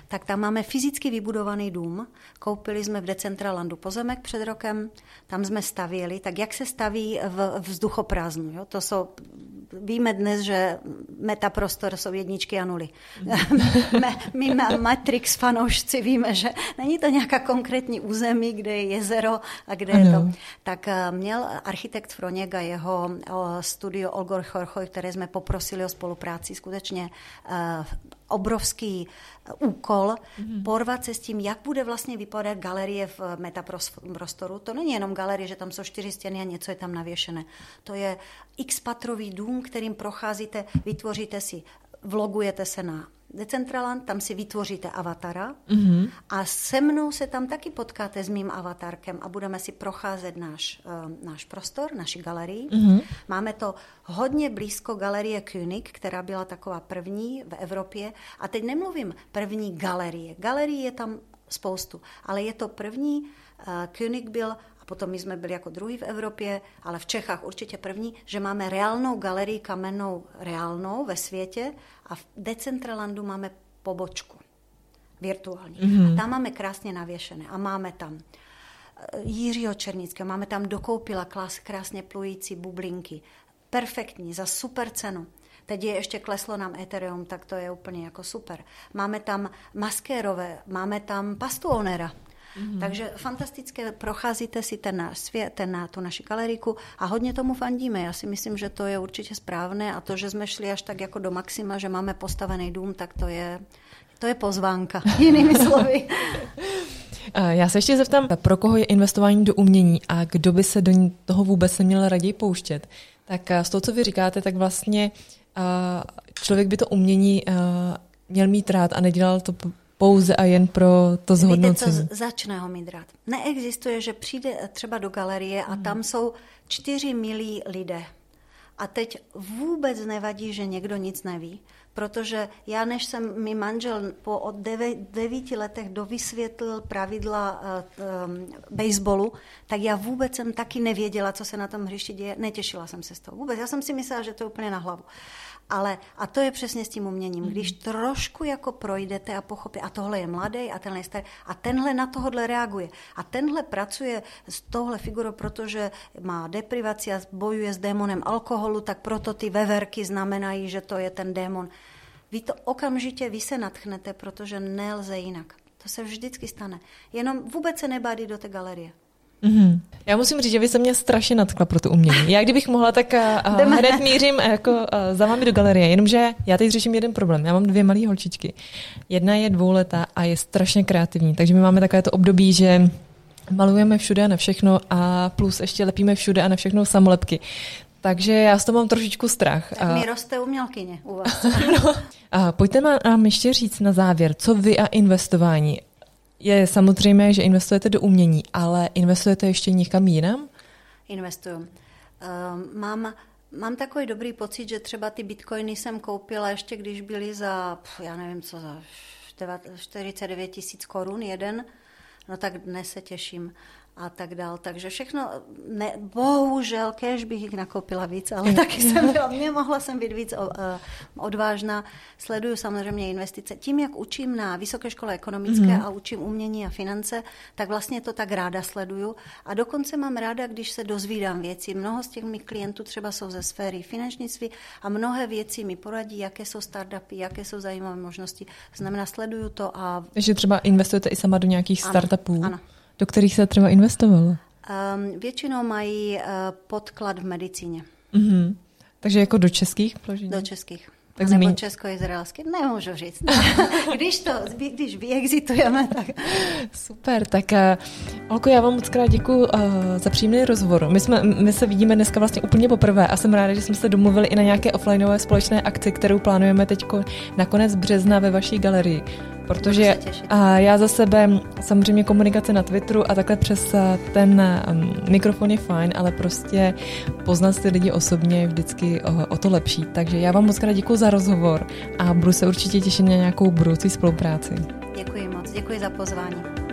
tak tam máme fyzicky vybudovaný dům. Koupili jsme v Decentralandu pozemek před rokem, tam jsme stavěli, tak jak se staví v vzduchoprázdnu. Jo? To jsou víme dnes, že metaprostor jsou jedničky a nuly. My Matrix fanoušci víme, že není to nějaká konkrétní území, kde je jezero a kde ano. je to. Tak eh, měl architekt Froněk a jeho studio Olgor Chorchoj, které jsme poprosili o spolupráci, skutečně eh, obrovský eh, úkol mm-hmm. porvat se s tím, jak bude vlastně vypadat galerie v metaprostoru. To není jenom galerie, že tam jsou čtyři stěny a něco je tam navěšené. To je x-patrový dům, kterým procházíte, vytvoříte si, vlogujete se na Decentraland, tam si vytvoříte avatara mm-hmm. a se mnou se tam taky potkáte s mým avatarkem a budeme si procházet náš, uh, náš prostor, naši galerii. Mm-hmm. Máme to hodně blízko galerie König, která byla taková první v Evropě. A teď nemluvím první galerie. Galerie je tam spoustu, ale je to první. Uh, König byl Potom my jsme byli jako druhý v Evropě, ale v Čechách určitě první, že máme reálnou galerii kamennou reálnou ve světě a v Decentralandu máme pobočku virtuální. Mm-hmm. A tam máme krásně navěšené a máme tam eh, Jiřího Černického, máme tam dokoupila klas, krásně plující bublinky. Perfektní, za super cenu. Teď je ještě kleslo nám Ethereum, tak to je úplně jako super. Máme tam maskérové, máme tam pastuonera, Mm-hmm. Takže fantastické, procházíte si ten náš svět, ten, na tu naši galeriku a hodně tomu fandíme. Já si myslím, že to je určitě správné a to, že jsme šli až tak jako do maxima, že máme postavený dům, tak to je, to je pozvánka, jinými slovy. Já se ještě zeptám, pro koho je investování do umění a kdo by se do toho vůbec neměl raději pouštět? Tak z toho, co vy říkáte, tak vlastně člověk by to umění měl mít rád a nedělal to pouze a jen pro to zhodnocení. Víte, co začne ho mít rád. Neexistuje, že přijde třeba do galerie a tam jsou čtyři milí lidé. A teď vůbec nevadí, že někdo nic neví, protože já, než jsem mi manžel po od devíti letech dovysvětlil pravidla uh, um, baseballu, tak já vůbec jsem taky nevěděla, co se na tom hřišti děje. Netěšila jsem se z toho vůbec. Já jsem si myslela, že to je úplně na hlavu. Ale a to je přesně s tím uměním. Mm-hmm. Když trošku jako projdete a pochopíte, a tohle je mladý a tenhle je starý, a tenhle na tohle reaguje. A tenhle pracuje s tohle figurou, protože má deprivaci a bojuje s démonem alkoholu, tak proto ty veverky znamenají, že to je ten démon. Vy to okamžitě, vy se natchnete, protože nelze jinak. To se vždycky stane. Jenom vůbec se nebádí do té galerie. Mm-hmm. Já musím říct, že vy se mě strašně natkla pro to umění. Já kdybych mohla, tak uh, hned mířím uh, jako uh, za vámi do galerie. Jenomže já teď řeším jeden problém. Já mám dvě malé holčičky. Jedna je dvouletá a je strašně kreativní. Takže my máme takové to období, že malujeme všude a na všechno a plus ještě lepíme všude a na všechno samolepky. Takže já s toho mám trošičku strach. Tak mi roste umělkyně u vás. no. a pojďte nám ještě říct na závěr, co vy a investování. Je samozřejmé, že investujete do umění, ale investujete ještě někam jinam? Investuju. Uh, mám, mám takový dobrý pocit, že třeba ty bitcoiny jsem koupila ještě, když byly za, já nevím co, za 49 tisíc korun jeden, no tak dnes se těším. A tak dál. Takže všechno, ne, bohužel, kež bych jich nakoupila víc, ale taky jsem byla, nemohla jsem být víc odvážná. Sleduju samozřejmě investice. Tím, jak učím na Vysoké škole ekonomické mm-hmm. a učím umění a finance, tak vlastně to tak ráda sleduju. A dokonce mám ráda, když se dozvídám věci. Mnoho z těch mých klientů třeba jsou ze sféry finančnictví a mnohé věci mi poradí, jaké jsou startupy, jaké jsou zajímavé možnosti. Znamená, sleduju to a... Takže třeba investujete i sama do nějakých ano, startupů? Ano. Do kterých se třeba investovalo? Um, většinou mají uh, podklad v medicíně. Mm-hmm. Takže jako do českých vložení? Do českých. Tak nebo zmín... česko-izraelsky, nemůžu říct. když to, když vyexitujeme, tak... Super, tak uh, Olko, já vám moc krát děkuji uh, za příjemný rozhovor. My, jsme, my se vidíme dneska vlastně úplně poprvé a jsem ráda, že jsme se domluvili i na nějaké offlineové společné akci, kterou plánujeme teď na konec března ve vaší galerii protože a já za sebe samozřejmě komunikace na Twitteru a takhle přes ten mikrofon je fajn, ale prostě poznat ty lidi osobně je vždycky o, o to lepší. Takže já vám moc krát děkuji za rozhovor a budu se určitě těšit na nějakou budoucí spolupráci. Děkuji moc, děkuji za pozvání.